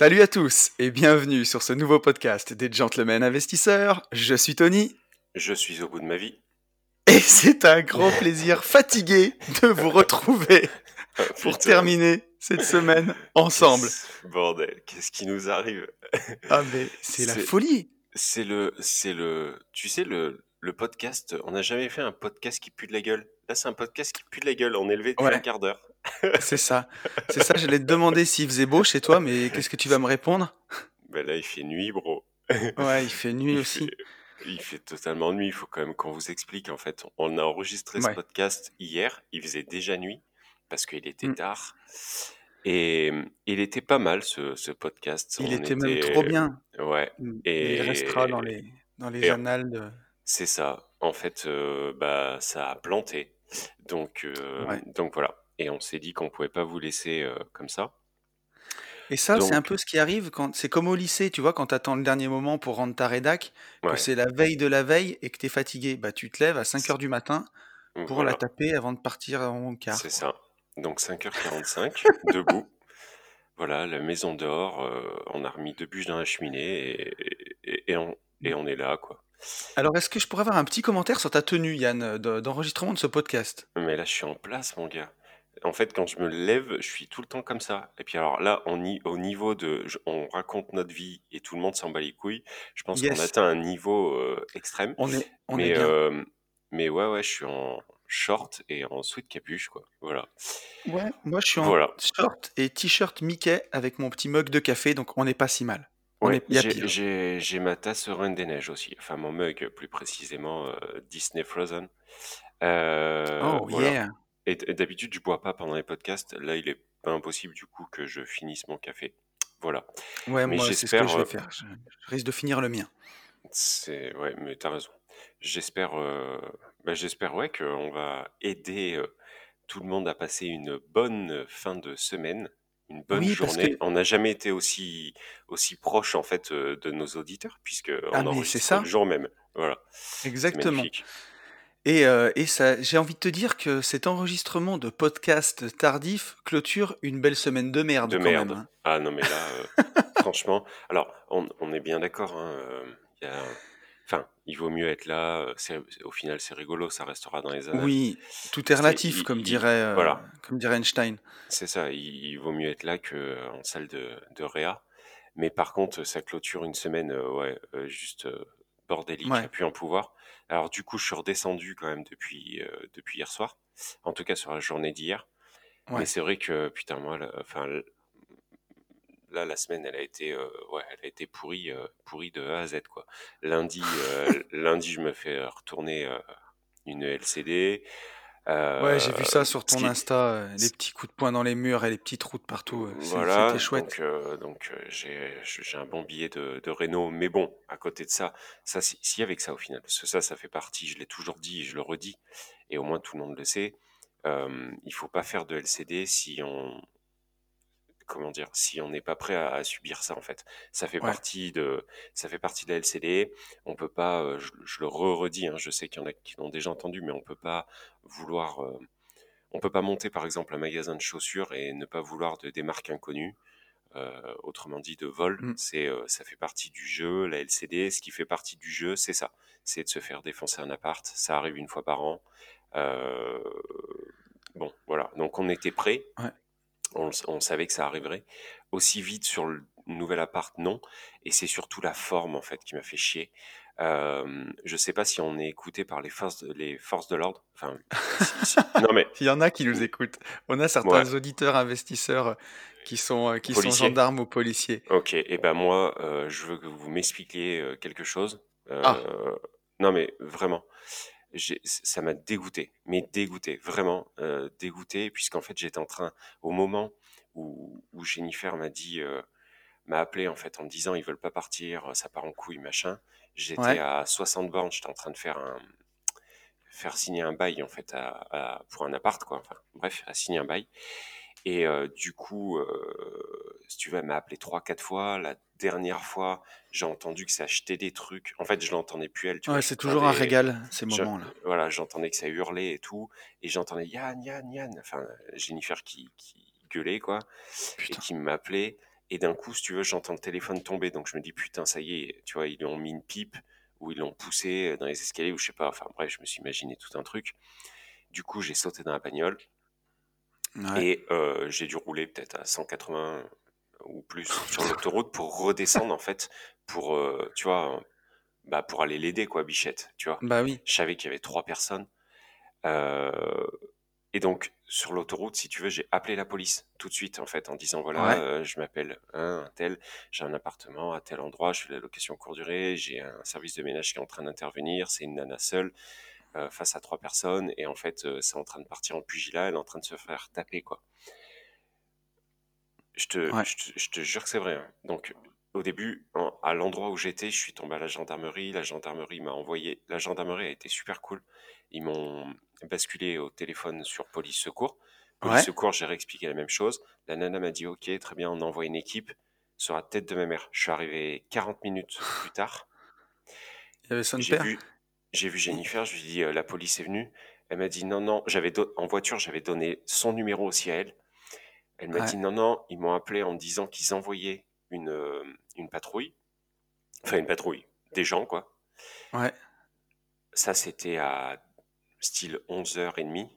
Salut à tous et bienvenue sur ce nouveau podcast des Gentlemen Investisseurs. Je suis Tony. Je suis au bout de ma vie. Et c'est un grand plaisir fatigué de vous retrouver Oh, pour terminer cette semaine ensemble. Bordel, qu'est-ce qui nous arrive? Ah mais c'est la folie. C'est le, c'est le, tu sais le, le podcast. On n'a jamais fait un podcast qui pue de la gueule. Là, c'est un podcast qui pue de la gueule. On est levé depuis Ouais. un quart d'heure. C'est ça. C'est ça, j'allais te demander s'il faisait beau chez toi, mais qu'est-ce que tu vas me répondre? Ben là, il fait nuit, bro. Ouais, il fait nuit Il aussi. fait, il fait totalement nuit. Il faut quand même qu'on vous explique. En fait, on a enregistré Ouais. ce podcast hier. Il faisait déjà nuit parce qu'il était Mm. tard. Et il était pas mal ce, ce podcast. Il était même trop bien. Ouais. Et il restera dans les, dans les annales de... C'est ça. En fait, euh, bah, ça a planté. Donc, euh, Ouais. donc voilà. Et on s'est dit qu'on pouvait pas vous laisser euh, comme ça. Et ça, c'est un Donc- peu ce qui arrive quand c'est comme au lycée, tu vois, quand t'attends le dernier moment pour rendre ta rédac, que Ouais. c'est la veille de la veille et que t'es fatigué, bah tu te lèves à 5 heures du matin pour Voilà. la taper avant de partir en quart. C'est ça. Donc 5h45, debout. Voilà, la maison dehors. euh, on a remis deux bûches dans la cheminée et, et, et on, et on est là, quoi. Alors, est-ce que je pourrais avoir un petit commentaire sur ta tenue, Yann, de- d'enregistrement de ce podcast? Mais là, je suis en place, mon gars. En fait, quand je me lève, je suis tout le temps comme ça. Et puis alors là, on y, au niveau de... je- on raconte notre vie et tout le monde s'en bat les couilles. Je pense Yes. qu'on atteint un niveau euh, extrême. On est, on mais, est bien. euh, mais ouais, ouais, je suis en short et en sweat capuche, quoi. Voilà. Ouais, moi je suis en Voilà. short et t-shirt Mickey avec mon petit mug de café, donc on n'est pas si mal. On Ouais, est, il y a j'ai- pire. j'ai j'ai ma tasse Reine des Neiges aussi. Enfin, mon mug, plus précisément, euh, Disney Frozen. Euh, Oh voilà. yeah. Et d'habitude, je bois pas pendant les podcasts. Là, il est pas impossible, du coup, que je finisse mon café. Voilà. Ouais, Mais moi c'est ce que je vais euh, faire. Je, je risque de finir le mien. C'est ouais, mais t'as raison. J'espère, euh, bah, j'espère ouais qu'on va aider euh, tout le monde à passer une bonne fin de semaine, une bonne Oui, journée. que- On n'a jamais été aussi aussi proche en fait euh, de nos auditeurs puisque Ah, on enregistre ça. le jour même. Voilà, Exactement. Et, euh, et ça, j'ai envie de te dire que cet enregistrement de podcast tardif clôture une belle semaine de merde De quand merde. même. hein. Ah non mais là, euh, franchement, alors on, on est bien d'accord. Hein, euh, il y a- Enfin, il vaut mieux être là. au final, c'est rigolo, ça restera dans les annales. Oui, tout est relatif, il- comme il- dirait, euh, voilà. comme dirait Einstein. C'est ça, il, il vaut mieux être là qu'en salle de, de réa. Mais par contre, ça clôture une semaine ouais, juste bordélique, Ouais. à plus en pouvoir. Alors du coup, je suis redescendu quand même depuis, euh, depuis hier soir, en tout cas sur la journée d'hier. Ouais. Mais c'est vrai que, putain, moi, là, enfin, là, la semaine, elle a été, euh, ouais, elle a été pourrie, euh, pourrie de A à Z, quoi. Lundi, lundi, je me fais retourner une LCD. Ouais, j'ai vu ça sur ton qui- Insta, euh, les petits coups de poing dans les murs et les petites routes partout. euh, Voilà, C'était chouette. donc, euh, donc euh, j'ai un bon billet de, de Renault, mais bon, à côté de ça, ça si, avec ça au final, parce que ça, ça fait partie, je l'ai toujours dit, et je le redis, et au moins tout le monde le sait, euh, il faut pas faire de LCD si on, comment dire, si on n'est pas prêt à, à subir ça en fait. Ça fait Ouais. partie de, ça fait partie de la LCD. On peut pas, euh, je, je le re-redis, hein, je sais qu'il y en a qui l'ont déjà entendu, mais on peut pas vouloir, euh, on peut pas monter par exemple un magasin de chaussures et ne pas vouloir de des marques inconnues. Euh, autrement dit de vol, Mm. c'est euh, ça fait partie du jeu. La LCD, ce qui fait partie du jeu, c'est ça, c'est de se faire défoncer un appart. Ça arrive une fois par an. Bon, voilà. Donc on était prêt. Ouais. On, savait que ça arriverait aussi vite sur le nouvel appart, non. Et c'est surtout la forme en fait qui m'a fait chier. Euh, je sais pas si on est écouté par les forces, de, les forces de l'ordre. Enfin, si- si- non mais Il y en a qui nous écoutent. On a certains Ouais. auditeurs investisseurs euh, qui sont, euh, qui sont gendarmes ou policiers. Ok, et ben moi, euh, je veux que vous m'expliquiez quelque chose. Euh, Ah. Non mais vraiment, ça m'a dégoûté, mais dégoûté, vraiment euh, dégoûté, puisqu'en fait j'étais en train, au moment où, où Jennifer m'a dit, euh, m'a appelé en fait en me disant ils veulent pas partir, ça part en couille, machin. J'étais Ouais. à 60 bornes, j'étais en train de faire un, faire signer un bail en fait à, à- pour un appart quoi. Enfin bref, à signer un bail. Et euh, du coup, euh, si tu veux, elle m'a appelé trois, quatre fois. La dernière fois, j'ai entendu que ça achetait des trucs. En fait, je l'entendais plus elle. Tu Ouais, c'est toujours un régal, ces moments-là. voilà, j'entendais que ça hurlait et tout, et j'entendais Yann, Yann, Yann, enfin Jennifer qui, qui gueulait quoi, et qui m'appelait, et d'un coup, si tu veux, j'entends le téléphone tomber, donc je me dis putain, ça y est, tu vois, ils lui ont mis une pipe, ou ils l'ont poussé dans les escaliers, ou je sais pas, enfin bref, je me suis imaginé tout un truc. Du coup, j'ai sauté dans la bagnole, Ouais. et euh, j'ai dû rouler peut-être à 180 ou plus sur l'autoroute pour redescendre en fait, pour, euh, tu vois, bah, pour aller l'aider quoi, Bichette, tu vois. Bah oui. Je savais qu'il y avait trois personnes. Euh, et donc, sur l'autoroute, si tu veux, j'ai appelé la police tout de suite, en fait, en disant voilà, Ouais. euh, je m'appelle un, un tel, j'ai un appartement à tel endroit, je fais la location courte durée, j'ai un service de ménage qui est en train d'intervenir, c'est une nana seule, face à trois personnes, et en fait, euh, c'est en train de partir en pugilat, elle est en train de se faire taper, quoi. Je te, Ouais. je te, je te jure que c'est vrai. hein. Donc, au début, à l'endroit où j'étais, je suis tombé à la gendarmerie. La gendarmerie m'a envoyé. La gendarmerie a été super cool. Ils m'ont basculé au téléphone sur police secours. Police Ouais. secours, j'ai réexpliqué la même chose. La nana m'a dit Ok, très bien, on envoie une équipe sur la tête de ma mère. Je suis arrivé 40 minutes plus tard. Il y avait son père. vu, j'ai vu Jennifer, je lui ai dit euh, la police est venue. Elle m'a dit non, non, j'avais en voiture, j'avais donné son numéro aussi à elle. Elle m'a Ouais. dit non, non, ils m'ont appelé en me disant qu'ils envoyaient une, euh, une patrouille. Enfin, une patrouille, des gens, quoi. Ouais. Ça, c'était à style 11h30.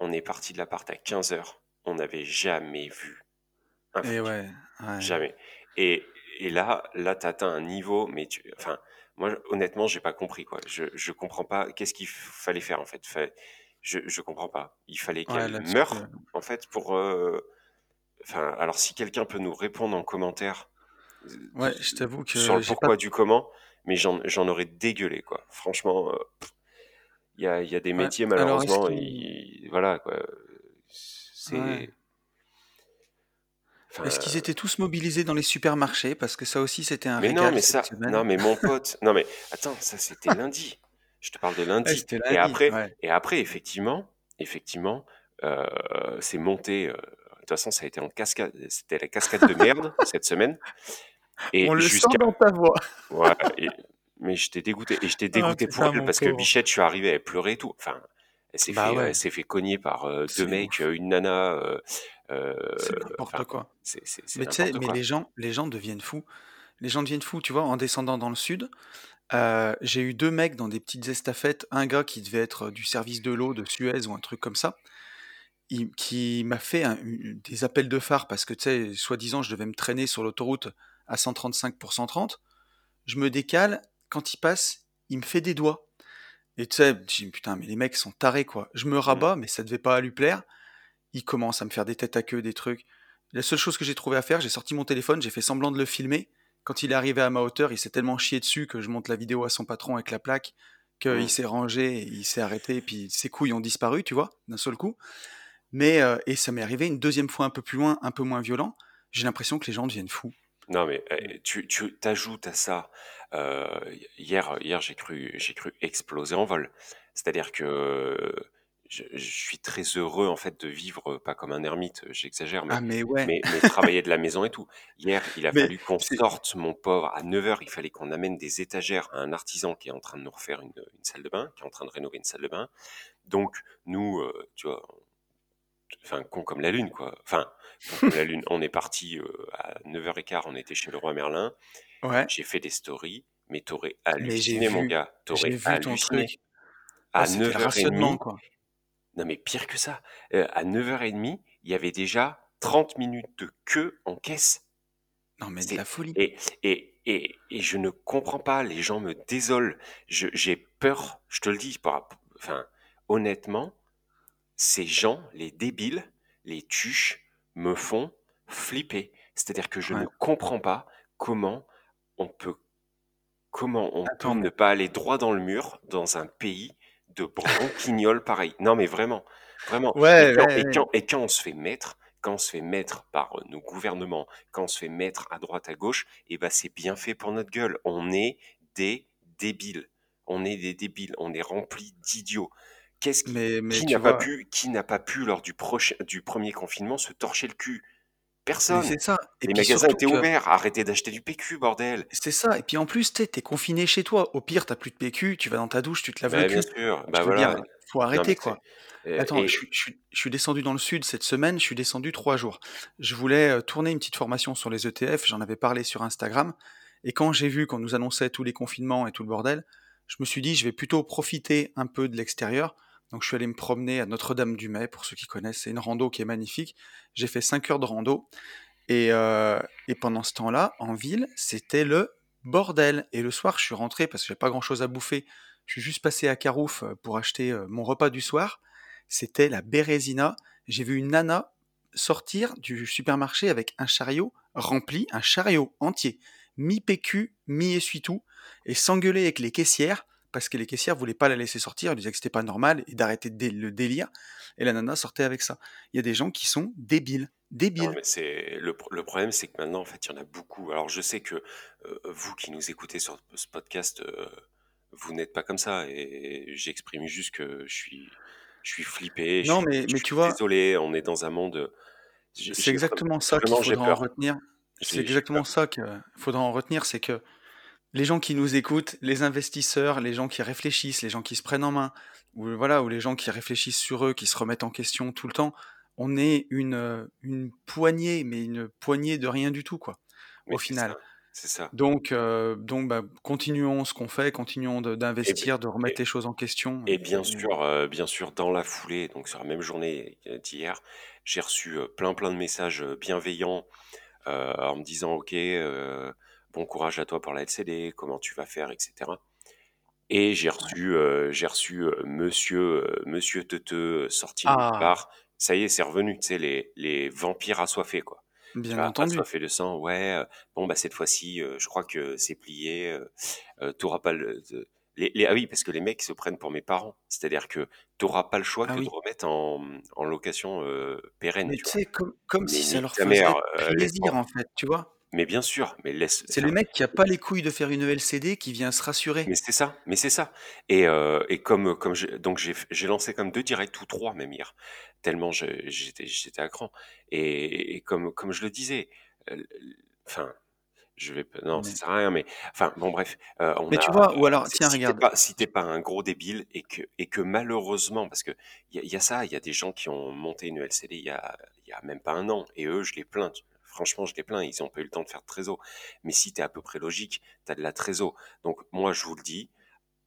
On est parti de l'appart à 15h. On n'avait jamais vu un Et flic. ouais. ouais. Jamais. Et, et là, là, t'atteins un niveau, mais tu, enfin, moi, honnêtement, j'ai pas compris, quoi. Je, je comprends pas. Qu'est-ce qu'il fallait faire, en fait? Fa- Je, je comprends pas. Il fallait qu'elle meure, en fait, pour, euh, enfin, alors si quelqu'un peut nous répondre en commentaire euh, Ouais, je t'avoue que sur le pourquoi pas. du comment, mais j'en, j'en aurais dégueulé, quoi. Franchement, euh, il y a, il y a des Ouais. métiers, Alors, malheureusement, voilà, quoi. C'est, Ouais. Est-ce qu'ils étaient tous mobilisés dans les supermarchés? Parce que ça aussi, c'était un Mais non, régal mais cette ça, non, semaine. mais mon pote, non, mais attends, ça c'était lundi. Je te parle de Ouais, lundi. Et après, Ouais. et après, effectivement, effectivement, euh, c'est monté. euh, de toute façon, ça a été en cascade. C'était la cascade de merde cette semaine. Et On le sent dans ta voix. ouais, et- mais j'étais dégoûté. Et j'étais Ah dégoûté pour elle parce que. Bichette, je suis arrivé, elle pleurait et tout. Enfin, elle s'est Bah fait, euh, ouais, fait cogner par euh, deux mecs, ouf. euh, une nana. Euh, euh, C'est n'importe quoi. c'est c'est- c'est Mais tu sais, mais les gens, les gens deviennent fous. Les gens deviennent fous, tu vois, en descendant dans le sud. euh, j'ai eu deux mecs dans des petites estafettes. Un gars qui devait être du service de l'eau de Suez ou un truc comme ça, il- qui m'a fait un- des appels de phare parce que, tu sais, soi-disant, je devais me traîner sur l'autoroute à 135 pour 130. Je me décale, quand il passe, il me fait des doigts. Et tu sais, je dis, putain, mais les mecs sont tarés, quoi. Je me Mm. rabats, mais ça devait pas lui plaire. Il commence à me faire des têtes à queue, des trucs. La seule chose que j'ai trouvé à faire, j'ai sorti mon téléphone, j'ai fait semblant de le filmer. Quand il est arrivé à ma hauteur, il s'est tellement chié dessus que je monte la vidéo à son patron avec la plaque, qu'il Mm. s'est rangé, il s'est arrêté, puis ses couilles ont disparu, tu vois, d'un seul coup. Mais, euh, et ça m'est arrivé une deuxième fois un peu plus loin, un peu moins violent. J'ai l'impression que les gens deviennent fous. Non, mais euh, tu, tu t'ajoutes à ça. euh, hier, hier j'ai cru, j'ai cru exploser en vol. C'est-à-dire que je, je suis très heureux en fait de vivre pas comme un ermite. J'exagère, mais Ah, mais ouais. mais, mais travailler de la maison et tout. Hier, il a Mais fallu qu'on c'est. sorte, mon pauvre, à 9h, il fallait qu'on amène des étagères à un artisan qui est en train de nous refaire une, une salle de bain, qui est en train de rénover une salle de bain. Donc, nous, euh, tu vois, enfin, con comme la lune, quoi. Enfin, con comme la lune. On est parti euh, à 9h15, on était chez le roi Merlin. Ouais. J'ai fait des stories, mais t'aurais Mais j'ai halluciné, mon vu. gars. J'ai T'aurais vu ton halluciné. truc. À Ouais, c'était le rationnement, 9h30, quoi. Non mais pire que ça, euh, à 9h30, il y avait déjà 30 minutes de queue en caisse. Non, mais de C'est- la folie. Et, et, et, et je ne comprends pas, les gens me désolent. J'ai peur, je te le dis, enfin, honnêtement, ces gens, les débiles, les tuches, me font flipper. C'est-à-dire que je Ouais. ne comprends pas comment on peut, comment on peut ne pas aller droit dans le mur dans un pays de branquignoles pareil. Non, mais vraiment, vraiment. Et quand, ouais, et ouais. quand, et quand on se fait mettre, quand on se fait mettre par euh, nos gouvernements, quand on se fait mettre à droite, à gauche, et ben c'est bien fait pour notre gueule. On est des débiles. On est des débiles. On est remplis d'idiots. Qu'est-ce qui, Mais, mais qui tu n'a pas pu, qui n'a pas pu lors du, premier confinement se torcher le cul? Personne. c'est ça. Et Les puis magasins étaient que ouverts. Arrêtez d'acheter du PQ, bordel. c'est ça. Et puis en plus, tu es confiné chez toi. Au pire, t'as plus de PQ, tu vas dans ta douche, tu te laves le Bah, bien cul. sûr. Je Bah dire, faut arrêter quoi. euh, Attends, je et je suis descendu dans le sud cette semaine, je suis descendu trois jours. Je voulais euh, tourner une petite formation sur les ETF, j'en avais parlé sur Instagram, et quand j'ai vu qu'on nous annonçait tous les confinements et tout le bordel, je me suis dit je vais plutôt profiter un peu de l'extérieur. Donc je suis allé me promener à Notre-Dame-du-Mai, pour ceux qui connaissent, c'est une rando qui est magnifique. J'ai fait 5 heures de rando, et, euh, et pendant ce temps-là, en ville, c'était le bordel. Et le soir, je suis rentré parce que j'avais pas grand-chose à bouffer. Je suis juste passé à Carouf euh, pour acheter euh, mon repas du soir. C'était la Bérésina. J'ai vu une nana sortir du supermarché avec un chariot rempli, un chariot entier, mi-PQ, mi-essuie-tout, et s'engueuler avec les caissières parce que les caissières voulaient pas la laisser sortir, elles disaient que c'était pas normal et d'arrêter dé- le délire. Et la nana sortait avec ça. Il y a des gens qui sont débiles, Non, débiles. mais c'est le, pro- le problème, c'est que maintenant, en fait, il y en a beaucoup. Alors, je sais que euh, vous qui nous écoutez sur ce podcast, euh, vous n'êtes pas comme ça, et j'exprime juste que je suis, je suis flippé, je Non, mais, je mais suis tu vois, désolé. On est dans un monde. C'est exactement ça qu'il faudra en retenir. C'est exactement ça qu'il faudra en retenir, c'est que les gens qui nous écoutent, les investisseurs, les gens qui réfléchissent, les gens qui se prennent en main, ou voilà, ou les gens qui réfléchissent sur eux, qui se remettent en question tout le temps, on est une, euh, une poignée, mais une poignée de rien du tout, quoi, Mais au final. c'est ça. Donc, euh, donc bah, continuons ce qu'on fait, continuons d'investir, de remettre et, les choses en question. Et bien sûr, euh, bien sûr, dans la foulée, donc sur la même journée euh, d'hier, j'ai reçu euh, plein plein de messages euh, bienveillants euh, en me disant OK, euh, bon courage à toi pour la LCD, comment tu vas faire, etc. Et j'ai reçu, euh, j'ai reçu euh, Monsieur euh, Monsieur Teuteux sorti de nulle Ah, part. Ça y est, c'est revenu, tu sais, les, les vampires assoiffés, quoi. Tu bien vois, entendu. assoiffé de sang, ouais, euh, bon, bah cette fois-ci, euh, je crois que c'est plié, euh, euh, t'auras pas le... de- Les, les- ah oui, parce que les mecs se prennent pour mes parents. C'est-à-dire que t'auras pas le choix Ah que de oui. remettre en, en location euh, pérenne, Mais tu tu vois. sais, comme, comme Mais si ça nique leur ta faisait mère, euh, plaisir, en fait, tu vois. Mais bien sûr, mais laisse... C'est le mec qui a pas les couilles de faire une LCD qui vient se rassurer. mais c'est ça, mais c'est ça. Et, euh, et comme, comme donc j'ai lancé comme deux directs ou trois même hier, tellement j'étais j'étais à cran. Et, et comme, comme je le disais, euh, enfin, je vais non, ça Mais, sert à rien, mais enfin bon bref, euh, on mais tu vois, ou alors, tiens, si regarde. pas si t'es pas un gros débile et que et que malheureusement parce que il y, y a ça, il y a des gens qui ont monté une LCD il y a il y a même pas un an et eux je les plains. Franchement, je les plains, ils ont pas eu le temps de faire de trésor. Mais si tu es à peu près logique, tu as de la trésor. Donc moi je vous le dis,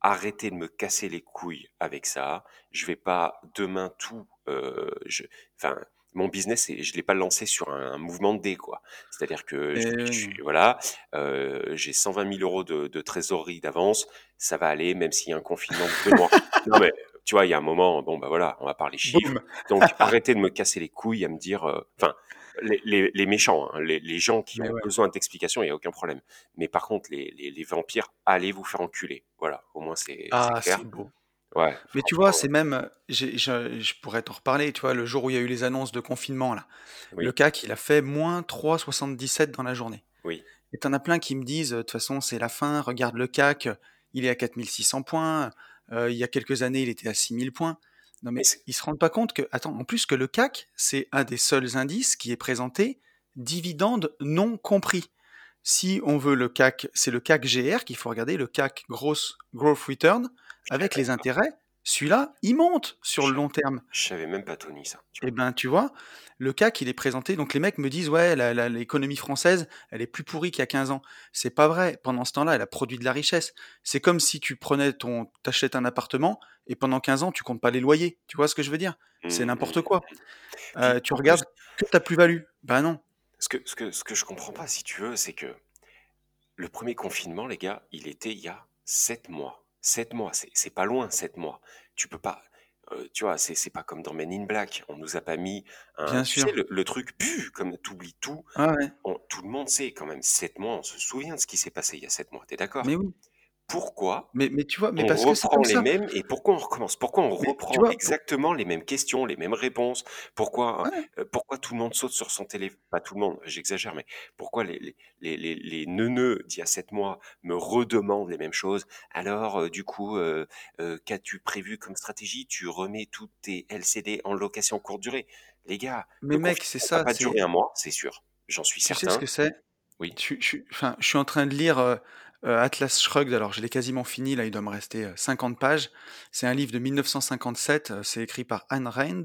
arrêtez de me casser les couilles avec ça. Je vais pas demain tout. euh, je, enfin, mon business, je l'ai pas lancé sur un, mouvement de dés, quoi. C'est-à-dire que je, Mais, je suis, voilà, euh, j'ai 120 000 euros de, de trésorerie d'avance. Ça va aller, même s'il y a un confinement de deux mois. Non mais tu vois, il y a un moment, bon bah voilà, on va parler chiffres. boum. Donc arrêtez de me casser les couilles à me dire, euh, enfin. Les, les, les méchants, hein, les, les gens qui Mais ont ouais. besoin d'explications, il n'y a aucun problème. Mais par contre, les, vampires, allez vous faire enculer. Voilà, au moins c'est Ah, clair. c'est beau. Ouais, Mais tu vois, c'est même, je, je pourrais t'en reparler, tu vois, le jour où il y a eu les annonces de confinement, là, le CAC, il a fait moins 3,77 dans la journée. oui. Et t'en as plein qui me disent, de toute façon, c'est la fin, regarde le CAC, il est à 4600 points, euh, il y a quelques années, il était à 6000 points. Non Mais ils se rendent pas compte que, attends, en plus que le CAC, c'est un des seuls indices qui est présenté dividendes non compris. Si on veut le CAC, c'est le CAC GR qu'il faut regarder, le CAC Gross Growth Return, avec les intérêts, celui-là, il monte sur Je, le long terme. je savais même pas, Tony, ça. Eh ben, tu vois, le CAC, il est présenté. Donc, les mecs me disent, ouais, l'économie française, elle est plus pourrie qu'il y a 15 ans. C'est pas vrai. Pendant ce temps-là, elle a produit de la richesse. C'est comme si tu prenais ton, t'achètes un appartement et pendant 15 ans, tu comptes pas les loyers. Tu vois ce que je veux dire? C'est Hum, n'importe hum. quoi. Puis Euh, tu regardes que ta plus-value. Ben non. ce que, ce que, ce que je comprends pas, si tu veux, c'est que le premier confinement, les gars, il était il y a 7 mois. 7 mois, c'est pas loin, 7 mois. Tu peux pas. euh, tu vois, c'est pas comme dans Men in Black. On nous a pas mis un. Bien Tu sais, sûr. le, le truc, pu, comme t'oublies tout. Ah ouais. On- tout le monde sait quand même. 7 mois, on se souvient de ce qui s'est passé il y a 7 mois. T'es d'accord? Mais oui. Pourquoi Mais mais tu vois? Mais on parce que reprend comme les ça. mêmes et pourquoi on recommence? Pourquoi on Mais reprend vois? Pour exactement les mêmes questions, les mêmes réponses? Pourquoi, ouais, heu, pourquoi tout le monde saute sur son téléphone pas tout le monde, j'exagère, mais pourquoi les les les les les neuneux d'il y a 7 mois me redemandent les mêmes choses? Alors, heu, du coup, qu'as-tu prévu comme stratégie? Tu remets tous tes LCD en location courte durée. Les gars, mais le mec, c'est confinement va ça, pas durer un mois, c'est sûr, j'en suis tu sais ce certain. que c'est? Oui, Je suis je suis enfin, je suis en train de lire, heu, Atlas Shrugged, alors je l'ai quasiment fini, là, il doit me rester, heu, 50 pages. C'est un livre de 1957, heu, c'est écrit par Ayn Rand,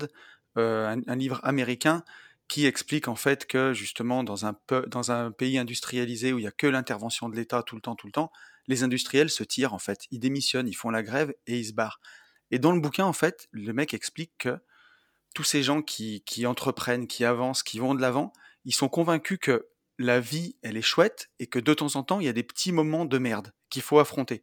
un livre américain qui explique en fait que justement dans un dans un pays industrialisé où il y a que l'intervention de l'État tout le temps, tout le temps, les industriels se tirent en fait. Ils démissionnent, ils font la grève et ils se barrent. Et dans le bouquin, en fait, le mec explique que tous ces gens qui, qui entreprennent, qui avancent, qui vont de l'avant, ils sont convaincus que la vie, elle est chouette et que de temps en temps, il y a des petits moments de merde qu'il faut affronter.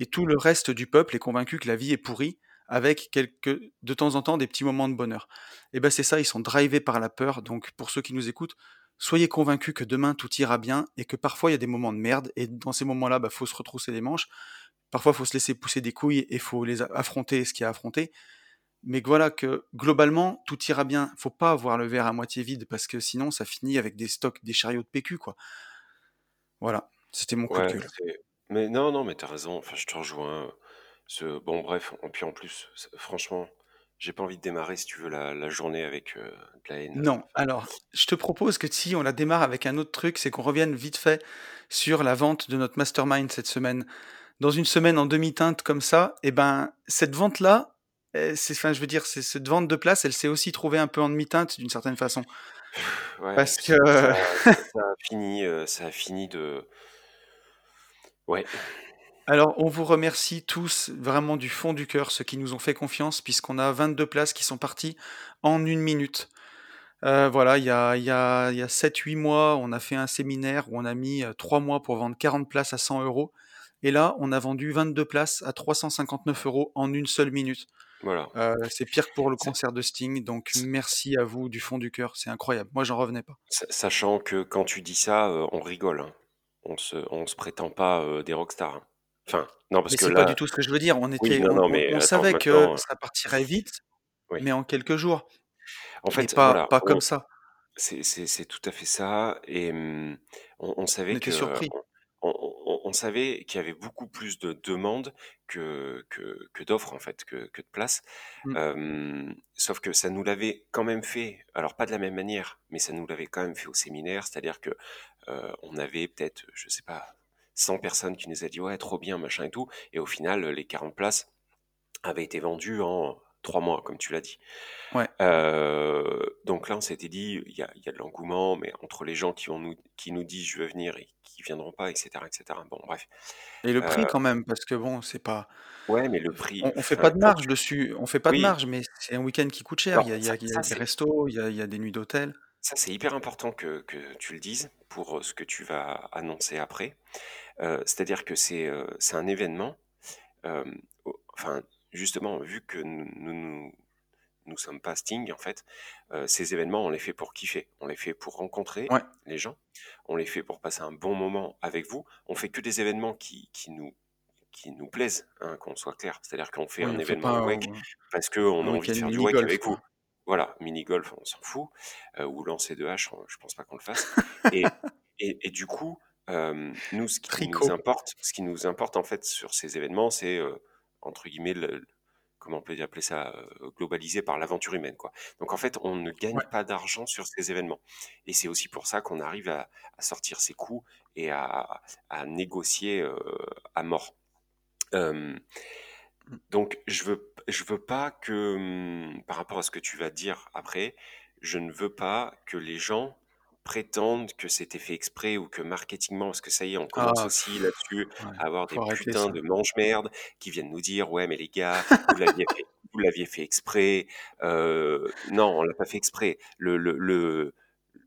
Et tout le reste du peuple est convaincu que la vie est pourrie avec quelques, de temps en temps des petits moments de bonheur. Et ben c'est ça, ils sont drivés par la peur. Donc pour ceux qui nous écoutent, soyez convaincus que demain tout ira bien et que parfois il y a des moments de merde et dans ces moments-là, bah, faut se retrousser les manches. Parfois, faut se laisser pousser des couilles et faut les affronter ce qu'il y a à affronter mais voilà, que globalement, tout ira bien. Faut pas avoir le verre à moitié vide, parce que sinon, ça finit avec des stocks, des chariots de PQ, quoi. Voilà, c'était mon coup de gueule. mais non, non, mais t'as raison, enfin, je te rejoins, ce bon bref, et puis en plus, franchement, j'ai pas envie de démarrer, si tu veux, la la journée avec, heu, de la haine, heu, Non, alors, je te propose que si on la démarre avec un autre truc, c'est qu'on revienne vite fait sur la vente de notre mastermind cette semaine. Dans une semaine en demi-teinte comme ça, et ben, cette vente-là, eh, enfin, je veux dire, c'est cette vente de place, elle s'est aussi trouvée un peu en demi-teinte d'une certaine façon. ouais, Parce que, ça ça ça a fini, heu, ça a fini de ouais, alors, on vous remercie tous vraiment du fond du cœur, ceux qui nous ont fait confiance, puisqu'on a 22 places qui sont parties en une minute. Euh, voilà, il y a, y a, y a 7-8 mois, on a fait un séminaire où on a mis euh, 3 mois pour vendre 40 places à 100 euros. Et là, on a vendu 22 places à 359 euros en une seule minute. Voilà. Euh, c'est pire que pour le concert de Sting, donc merci à vous du fond du cœur, c'est incroyable. Moi, j'en revenais pas. sa sachant que quand tu dis ça, heu, on rigole, hein. On se on se prétend pas, heu, des rockstars, hein. Enfin, non, parce Mais que c'est pas du tout ce que je veux dire. On oui, était, non, on, non, on- mais on attends, savait que ça partirait vite, oui. mais en quelques jours, En fait, pas, voilà, pas on comme ça. C'est tout à fait ça et mmh, on savait était que, heu, surpris. Savait qu'il y avait beaucoup plus de demandes que que que d'offres, en fait, que que de places. Mm. Hem, sauf que ça nous l'avait quand même fait, alors pas de la même manière, mais ça nous l'avait quand même fait au séminaire. C'est-à-dire que, on avait peut-être, je sais pas, 100 personnes qui nous a dit: «Ouais, trop bien, machin et tout» et au final, les 40 places avaient été vendues en 3 mois, comme tu l'as dit. Ouais. Euh, donc là, on s'était dit, il y a, il y a de l'engouement, mais entre les gens qui, ont nous, qui nous disent je veux venir et qui viendront pas, etc., etc. Bon, bref. Et le Euh, prix quand même, parce que bon, c'est pas, ouais, mais le prix, on, on fait pas de marge tu... dessus, on fait pas de marge, mais c'est un week-end qui coûte cher. Il y a, il y ça, a- il y a ça des restos, il y a, des nuits d'hôtel. ça, c'est hyper important que, que tu le dises pour euh, ce que tu vas annoncer après. Euh, c'est-à-dire que c'est euh, c'est un événement, euh, enfin, justement, vu que nous, nous, nous sommes pas Sting en fait. Euh, ces événements, on les fait pour kiffer, on les fait pour rencontrer Ouais, les gens, on les fait pour passer un bon moment avec vous. On fait que des événements qui, qui nous qui nous plaisent, hein, qu'on soit clair. C'est-à-dire qu'on fait un événement WEC parce qu'on a envie de faire du WEC avec vous. Voilà, mini-golf, on s'en fout. Euh, ou lancer de hache, je pense pas qu'on le fasse. Et, et, et du coup, euh, nous, ce qui nous importe, ce qui nous importe en fait sur ces événements, c'est entre guillemets le, comment on peut appeler ça, euh, globalisé par l'aventure humaine, quoi. Donc en fait, on ne gagne Ouais. pas d'argent sur ces événements. Et c'est aussi pour ça qu'on arrive à, à sortir ses coûts et à, à négocier euh, à mort. Euh, donc je veux, je veux pas que, hum, par rapport à ce que tu vas dire après, je ne veux pas que les gens prétendent que c'était fait exprès ou que marketingement, parce que ça y est, on commence Ah, aussi pff, là-dessus ouais, à avoir des faut arrêter putains ça. de mange-merde qui viennent nous dire, ouais, mais les gars, vous l'aviez fait, vous l'aviez fait exprès. Euh, non, on l'a pas fait exprès. Le, le, le-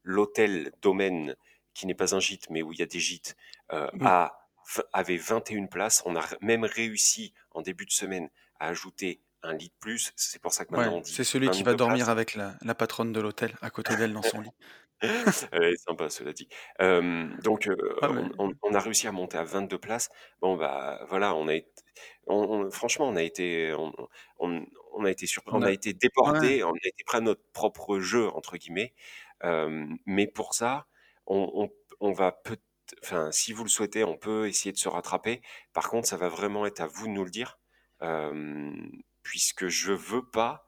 l'hôtel domaine qui n'est pas un gîte, mais où il y a des gîtes, euh, Oui, a, avait 21 places. On a même réussi en début de semaine à ajouter un lit de plus. C'est pour ça que ouais, maintenant on dit c'est celui qui va 22 dormir places. avec la, la patronne de l'hôtel à côté d'elle dans son lit. Elle est sympa, cela dit. Donc, Ouais, mais on on on a réussi à monter à 22 places. Bon, bah, voilà, on a ét on on franchement, on a été on on on a été surp on on a a été ouais, on a été pris à notre propre jeu, entre guillemets. Mais pour ça, on on on va peut enfin, si vous le souhaitez, on peut essayer de se rattraper. Par contre, ça va vraiment être à vous de nous le dire, puisque je veux pas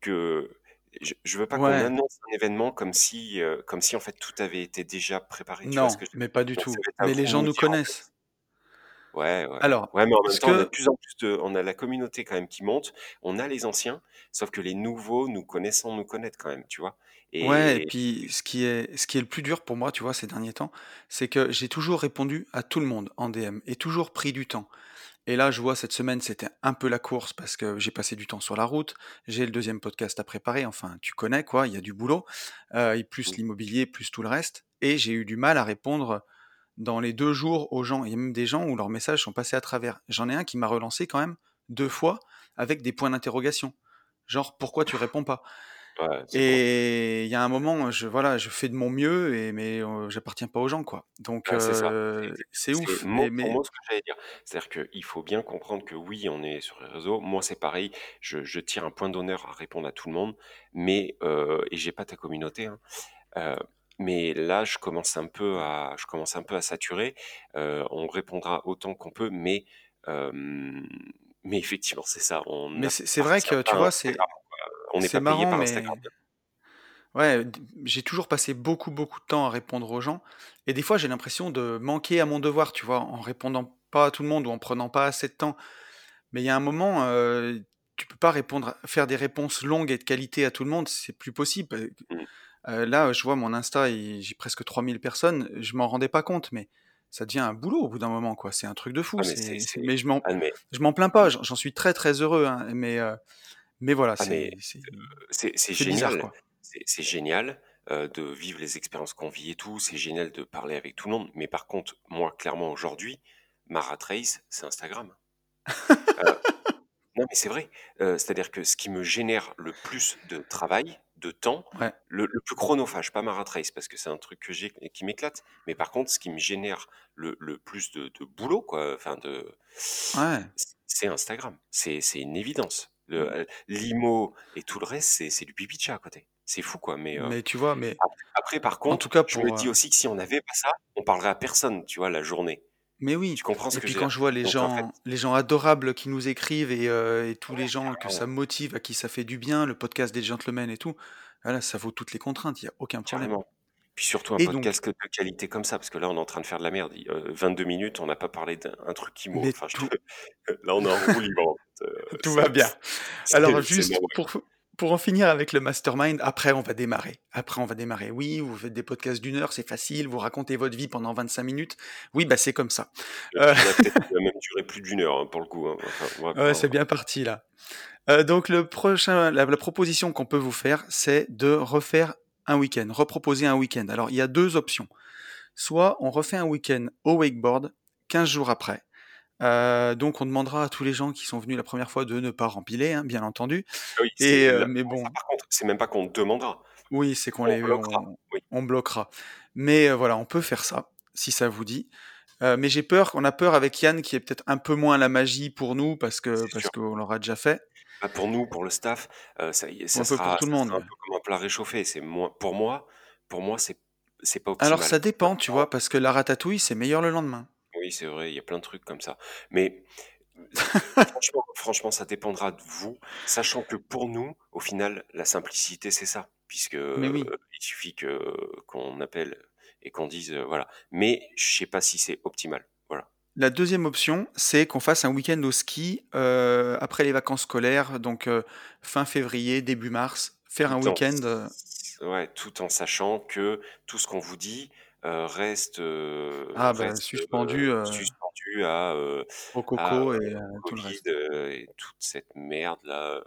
que je je veux pas qu'on ouais, annonce un événement comme si, heu, comme si en fait tout avait été déjà préparé. Tu vois ce non, que je veux mais dire? pas du Donc ça tout. va être à Mais vous les de gens nous nous dire en connaissent. Ouais, ouais. Alors, Ouais, mais en même ce temps, on a de que plus en plus de on a la communauté quand même qui monte. On a les anciens, sauf que les nouveaux nous connaissant nous connaître quand même, tu vois? ouais et Et puis ce qui est ce qui est le plus dur pour moi, tu vois, ces derniers temps, c'est que j'ai toujours répondu à tout le monde en DM et toujours pris du temps. Et là, je vois cette semaine, c'était un peu la course parce que j'ai passé du temps sur la route. J'ai le deuxième podcast à préparer. Enfin, tu connais quoi, il y a du boulot, euh, et plus l'immobilier, plus tout le reste. Et j'ai eu du mal à répondre dans les deux jours aux gens. Il y a même des gens où leurs messages sont passés à travers. J'en ai un qui m'a relancé quand même deux fois avec des points d'interrogation. Genre, pourquoi tu réponds pas? Ouais, c'est. Et il y a un moment, je voilà, je fais de mon mieux, et mais euh, j'appartiens pas aux gens, quoi. Donc c'est ça. C'est euh, exact c'est c'est ouf. mot Et pour mais mot ce que j'allais dire. C'est-à-dire qu'il faut bien comprendre que oui, on est sur les réseaux. Moi, c'est pareil, je je tire un point d'honneur à répondre à tout le monde, mais heu et j'ai pas ta communauté, hein. Heu, mais là, je commence un peu à je commence un peu à saturer. Heu, on répondra autant qu'on peut, mais hem, mais effectivement, c'est ça, on mais c'est c'est vrai n'appartient que pas tu à vois, c'est. On n'est c'est pas payé marrant, par Instagram. mais Ouais, j'ai toujours passé beaucoup, beaucoup de temps à répondre aux gens et des fois, j'ai l'impression de manquer à mon devoir, tu vois? En répondant pas à tout le monde ou en prenant pas assez de temps. Mais il y a un moment, heu, tu peux pas répondre faire des réponses longues et de qualité à tout le monde, c'est plus possible. Mmh. heu, là, je vois mon Insta, j'ai presque 3000 personnes, je m'en rendais pas compte, mais ça devient un boulot au bout d'un moment, quoi. C'est un truc de fou, Ah mais je m'en ah mais je m'en plains pas, j'en suis très, très heureux, hein, mais heu, mais voilà, ah c'est génial, c'est c'est génial, de vivre les expériences qu'on vit et tout, c'est génial de parler avec tout le monde, mais par contre, moi, clairement, aujourd'hui, ma rat race, c'est Instagram. Heu, non, mais c'est vrai, heu, c'est-à-dire que ce qui me génère le plus de travail, de temps, Ouais, le le plus chronophage, pas ma rat race parce que c'est un truc que j'ai qui m'éclate, mais par contre, ce qui me génère le le plus de de boulot, quoi, enfin de ouais. c'est Instagram. C'est une évidence. Le, heu, l'IMO et tout le reste, c'est c'est du pipi de chat à côté. C'est fou, quoi, mais Mais tu vois, mais Ap après par en tout contre, cas je me dis aussi que si on n'avait pas ça, on parlerait à personne, tu vois, la journée. mais oui Tu comprends ce et que puis quand je vois les Donc en fait gens les gens adorables qui nous écrivent et tous ouais, les gens que ça motive, à qui ça fait du bien, le podcast des gentlemen et tout, voilà, ça vaut toutes les contraintes, il y a aucun problème. carrément. Puis surtout un Et donc podcast de qualité comme ça, parce que là, on est en train de faire de la merde. Heu, 22 minutes, on n'a pas parlé d'un un truc qui mais Enfin, te là, on est en roue libre, tout c'est va bien. Alors juste pour pour en finir avec le mastermind, après on va démarrer. Après on va démarrer. Oui, vous faites des podcasts d'une heure, c'est facile, vous racontez votre vie pendant 25 minutes. Oui, bah, c'est comme ça. Peut-être qu'il va même durer plus d'une heure, hein, pour le coup, hein. Enfin, ouais, c'est bien parti là. Heu, donc le prochain la la proposition qu'on peut vous faire, c'est de refaire un week-end, reproposer un week-end. Alors il y a 2 options. Soit on refait un week-end au wakeboard 15 jours après. Heu, donc on demandera à tous les gens qui sont venus la première fois de ne pas rempiler, hein, bien entendu ah oui, et là mais ça bon, par contre, c'est même pas qu'on demandera, oui, c'est qu'on on les bloquera. on Oui, on bloquera. Mais heu, voilà, on peut faire ça, si ça vous dit. Mais j'ai peur on a peur avec Yann qu'il y ait peut-être un peu moins la magie pour nous parce que parce qu'on l'aura déjà fait. Bah, pour nous, pour le staff, ça y est, ça peu pour sera tout le monde, sera un ouais. peu comme un plat réchauffé. C'est moins pour moi pour moi, c'est c'est pas Alors optimal. ça dépend, tu vois? Parce que la ratatouille, c'est meilleur le lendemain. Oui, c'est vrai, il y a plein de trucs comme ça. Mais, franchement franchement, ça dépendra de vous, sachant que pour nous, au final, la simplicité, c'est ça. Puisque, Mais oui. il suffit que qu'on appelle et qu'on dise, heu, voilà. Mais je sais pas si c'est optimal. Voilà. La deuxième option, c'est qu'on fasse un week-end au ski, heu, après les vacances scolaires, donc fin février, début mars. Faire un Tout week-end, ouais, tout en sachant que tout ce qu'on vous dit, heu, reste, heu, ah bah, reste, suspendu, heu, heu, suspendu à, heu, au à, coco et heu, au tout le Covid, reste. heu, et toute cette merde-là, heu,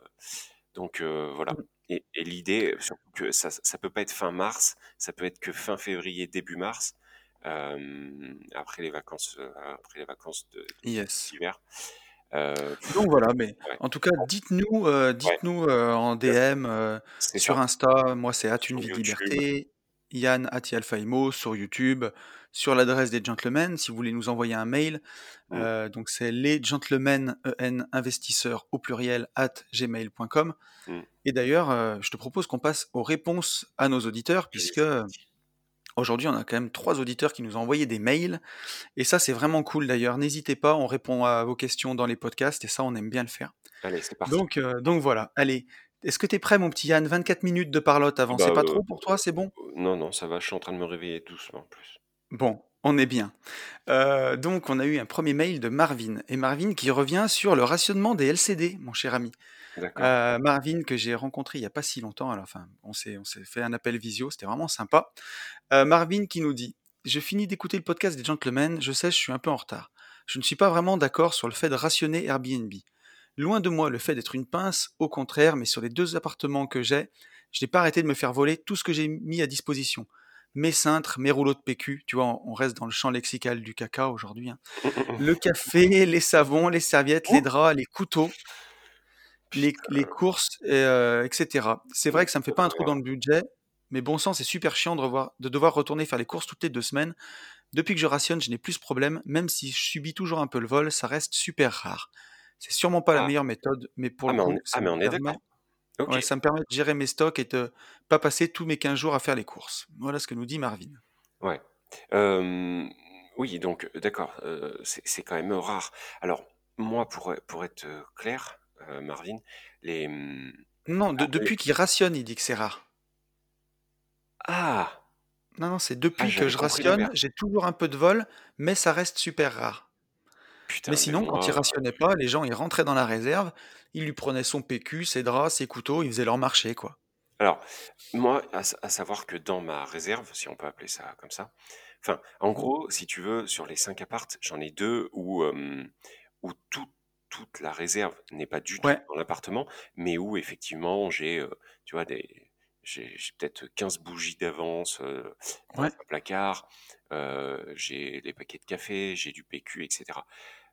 donc heu, voilà. Mmh. et et l'idée, surtout que ça ça peut pas être fin mars, ça peut être que fin février, début mars, hem, après les vacances, heu, après les vacances de Yes. d'hiver, heu, Donc voilà, mais ouais, en tout cas, dites-nous, heu, ouais, dites-nous, heu, en bien. Sûr, DM, heu, c'est sur ça, Insta, moi c'est sur @unevie de YouTube. liberté Yann Imo sur YouTube, sur l'adresse des gentlemen, si vous voulez nous envoyer un mail. Euh, donc c'est les gentlemen en investisseurs au pluriel at gmail.com. Mm. Et d'ailleurs, euh, je te propose qu'on passe aux réponses à nos auditeurs, puisque aujourd'hui on a quand même trois auditeurs qui nous ont envoyé des mails. Et ça c'est vraiment cool d'ailleurs. N'hésitez pas, on répond à vos questions dans les podcasts et ça on aime bien le faire. Allez, c'est parti. Donc, euh, donc voilà, allez. Est-ce que tu es prêt, mon petit Yann? 24 minutes de parlotte avant, c'est Bah, pas euh, trop pour toi, c'est bon? Non, non, ça va, je suis en train de me réveiller doucement en plus. Bon, on est bien. Euh, donc, on a eu un premier mail de Marvin. Et Marvin qui revient sur le rationnement des LCD, mon cher ami. Euh, Marvin, que j'ai rencontré il n'y a pas si longtemps, alors, enfin, on s'est, on s'est fait un appel visio, c'était vraiment sympa. Euh, Marvin qui nous dit Je finis d'écouter le podcast des gentlemen, je sais, je suis un peu en retard. Je ne suis pas vraiment d'accord sur le fait de rationner Airbnb. Loin de moi le fait d'être une pince, au contraire, mais sur les deux appartements que j'ai, je n'ai pas arrêté de me faire voler tout ce que j'ai mis à disposition. Mes cintres, mes rouleaux de PQ, tu vois, on reste dans le champ lexical du caca aujourd'hui. hein. Le café, les savons, les serviettes, les draps, les couteaux, les, les courses, et, euh, etc. C'est vrai que ça me fait pas un trou dans le budget, mais bon sang, c'est super chiant de, revoir- de devoir retourner faire les courses toutes les deux semaines. Depuis que je rationne, je n'ai plus ce problème, même si je subis toujours un peu le vol, ça reste super rare. C'est sûrement pas la Ah. meilleure méthode, mais pour Ah, le mais coup, ça ah, mais me on est permet- d'accord. Ok. ouais, ça me permet de gérer mes stocks et de pas passer tous mes 15 jours à faire les courses. Voilà ce que nous dit Marvin. Ouais. Euh, oui, donc d'accord, euh, c'est quand même rare. Alors, moi, pour, pour être euh, clair, euh, Marvin, les... Non, de- Ah, depuis qu'il rationne, il dit que c'est rare. Ah! Non, non, c'est depuis Ah, que je rationne, j'ai toujours un peu de vol, mais ça reste super rare. Putain, Mais mais sinon, quand il rationnait pas, les gens ils rentraient dans la réserve, ils lui prenaient son PQ, ses draps, ses couteaux, ils faisaient leur marché, quoi. Alors, moi, à, sa- à savoir que dans ma réserve, si on peut appeler ça comme ça, enfin, en gros, si tu veux, sur les cinq appartes, j'en ai deux où, euh, où tout- toute la réserve n'est pas du tout Ouais. dans l'appartement, mais où effectivement j'ai, euh, tu vois, des, j'ai j'ai peut-être 15 bougies d'avance euh, dans Ouais. un placard, euh, j'ai les paquets de café, j'ai du PQ, etc.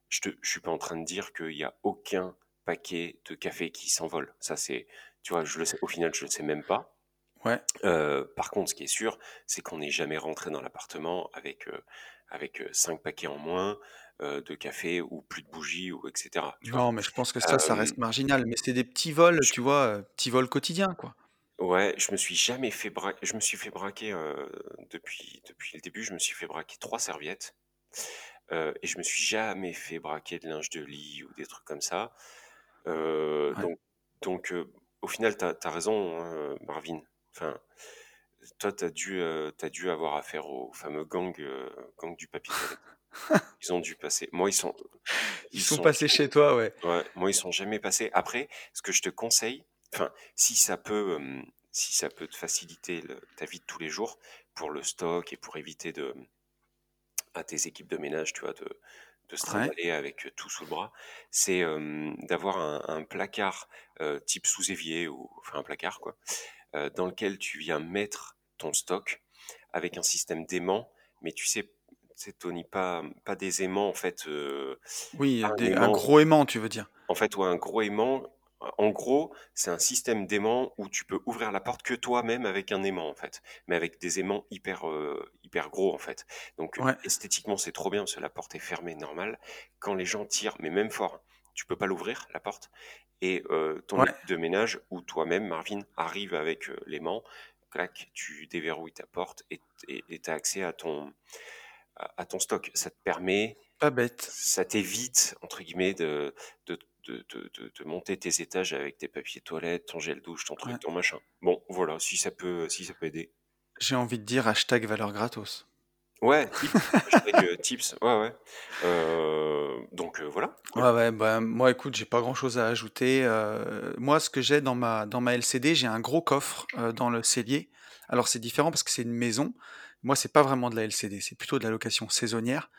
Je je suis pas en train de dire qu'il y a aucun paquet de café qui s'envole. Ça, c'est, tu vois, je le sais, au final, je le sais même pas. Ouais. Euh, par contre, ce qui est sûr, c'est qu'on n'est jamais rentré dans l'appartement avec, euh, avec euh, cinq paquets en moins euh, de café ou plus de bougies ou etc. Tu vois. Non, mais je pense que ça, ça Euh, reste marginal. Mais c'est des petits vols, je- tu vois, euh, petits vols quotidiens, quoi. Ouais, je me suis jamais fait braquer. Je me suis fait braquer euh, depuis, depuis le début. Je me suis fait braquer trois serviettes. Euh, et je me suis jamais fait braquer de linge de lit ou des trucs comme ça. Euh, Ouais. donc, donc euh, au final, tu as, raison, hein, Marvin. Enfin, toi, tu as, dû, dû avoir affaire au fameux gang, gang du papier. Ils ont dû passer. Moi, ils sont. Ils sont passés chez toi, ouais. Ouais, moi, ils sont jamais passés. Après, ce que je te conseille, enfin, si ça peut, si ça peut te faciliter le- ta vie de tous les jours pour le stock et pour éviter de, à tes équipes de ménage, tu vois, de, de se Ouais. trimballer avec tout sous le bras, c'est euh, d'avoir un, un placard euh, type sous-évier ou enfin un placard quoi, euh, dans lequel tu viens mettre ton stock avec un système d'aimant, mais tu sais, c'est Tony, pas, pas des aimants en fait. Oui, un des- un aimant gros aimant, tu veux dire. en fait, ouais, un gros aimant. En gros, c'est un système d'aimant où tu peux ouvrir la porte que toi-même avec un aimant, en fait. Mais avec des aimants hyper, euh, hyper gros, en fait. Donc, Ouais. esthétiquement, c'est trop bien parce que la porte est fermée, normale. Quand les gens tirent, mais même fort, tu peux pas l'ouvrir, la porte. Et euh, ton Ouais. de ménage ou toi-même, Marvin, arrive avec euh, l'aimant, clac, tu déverrouilles ta porte et tu as accès à ton, à, à ton stock. Ça te permet Pas bête. ça t'évite, entre guillemets, de, de, de, de, monter tes étages avec tes papiers toilettes, ton gel douche, ton truc, Ouais. ton machin. Bon, voilà, si ça peut, si ça peut aider. J'ai envie de dire hashtag valeur gratos. Ouais, tips, hashtag, euh, tips, ouais, ouais. Euh, donc euh, voilà. Ouais, ouais, bah, moi, écoute, j'ai pas grand chose à ajouter. Euh, moi, ce que j'ai dans ma, dans ma LCD, j'ai un gros coffre dans le cellier. Alors, c'est différent parce que c'est une maison. Moi, c'est pas vraiment de la LCD, c'est plutôt de la location saisonnière.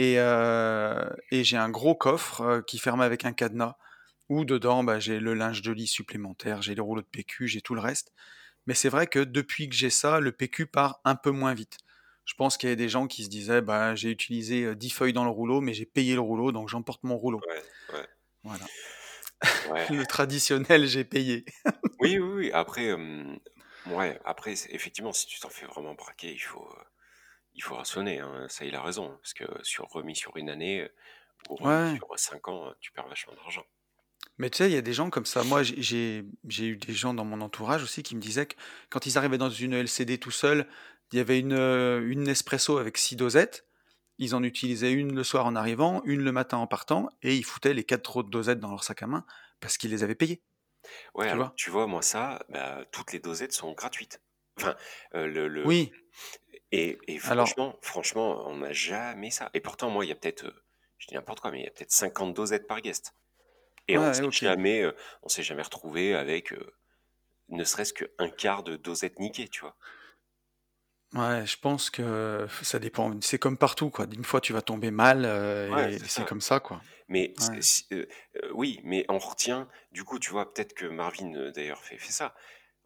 Et, euh, et j'ai un gros coffre euh, qui ferme avec un cadenas, où dedans, bah, j'ai le linge de lit supplémentaire, j'ai les rouleaux de PQ, j'ai tout le reste. Mais c'est vrai que depuis que j'ai ça, le PQ part un peu moins vite. Je pense qu'il y a des gens qui se disaient, bah, j'ai utilisé euh, 10 feuilles dans le rouleau, mais j'ai payé le rouleau, donc j'emporte mon rouleau. Ouais, ouais, Voilà. ouais. Le traditionnel, j'ai payé. Oui, oui, oui. Après, euh, Ouais, après, effectivement, si tu t'en fais vraiment braquer, il faut, euh, il faut rationner. hein. Ça, il a raison. Parce que sur remis sur une année euh, ou remis Ouais. sur cinq ans, euh, tu perds vachement d'argent. Mais tu sais, il y a des gens comme ça. Moi, j'ai j'ai- j'ai eu des gens dans mon entourage aussi qui me disaient que quand ils arrivaient dans une LCD tout seuls, il y avait une, euh, une Nespresso avec six dosettes. Ils en utilisaient une le soir en arrivant, une le matin en partant, et ils foutaient les quatre autres dosettes dans leur sac à main parce qu'ils les avaient payées. Ouais, Tu alors, vois? tu vois, moi, ça, bah, toutes les dosettes sont gratuites. Enfin, euh, le, le- Oui. Et, et Alors, franchement, franchement, on n'a jamais ça. Et pourtant, moi, il y a peut-être, euh, je dis n'importe quoi, mais il y a peut-être 50 dosettes par guest. Et on ouais, s'est ok. jamais, euh, on s'est jamais retrouvé avec euh, ne serait-ce qu'un quart de dosette niquée, tu vois. Ouais, je pense que ça dépend. C'est comme partout, quoi. Une fois, tu vas tomber mal, euh, Ouais, et c'est c'est ça. comme ça, quoi. Mais c'est- Ouais. c'est- euh, euh, oui, mais on retient, du coup, tu vois, peut-être que Marvin, euh, d'ailleurs, fait, fait ça.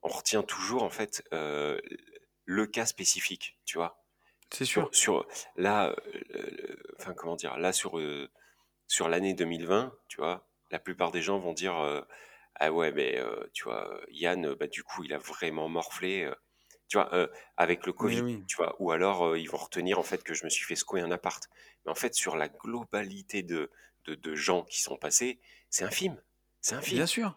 On retient toujours, en fait, le cas spécifique, tu vois. C'est sûr. Sur, sur là, euh, enfin, comment dire, là, sur, euh, sur l'année 2020, tu vois, la plupart des gens vont dire euh, Ah ouais, mais tu vois, Yann, bah, du coup, il a vraiment morflé, tu vois, avec le Covid, oui. tu vois, ou alors ils vont retenir en fait que je me suis fait secouer un appart. Mais en fait, sur la globalité de, de, de gens qui sont passés, c'est infime. C'est infime. Bien sûr.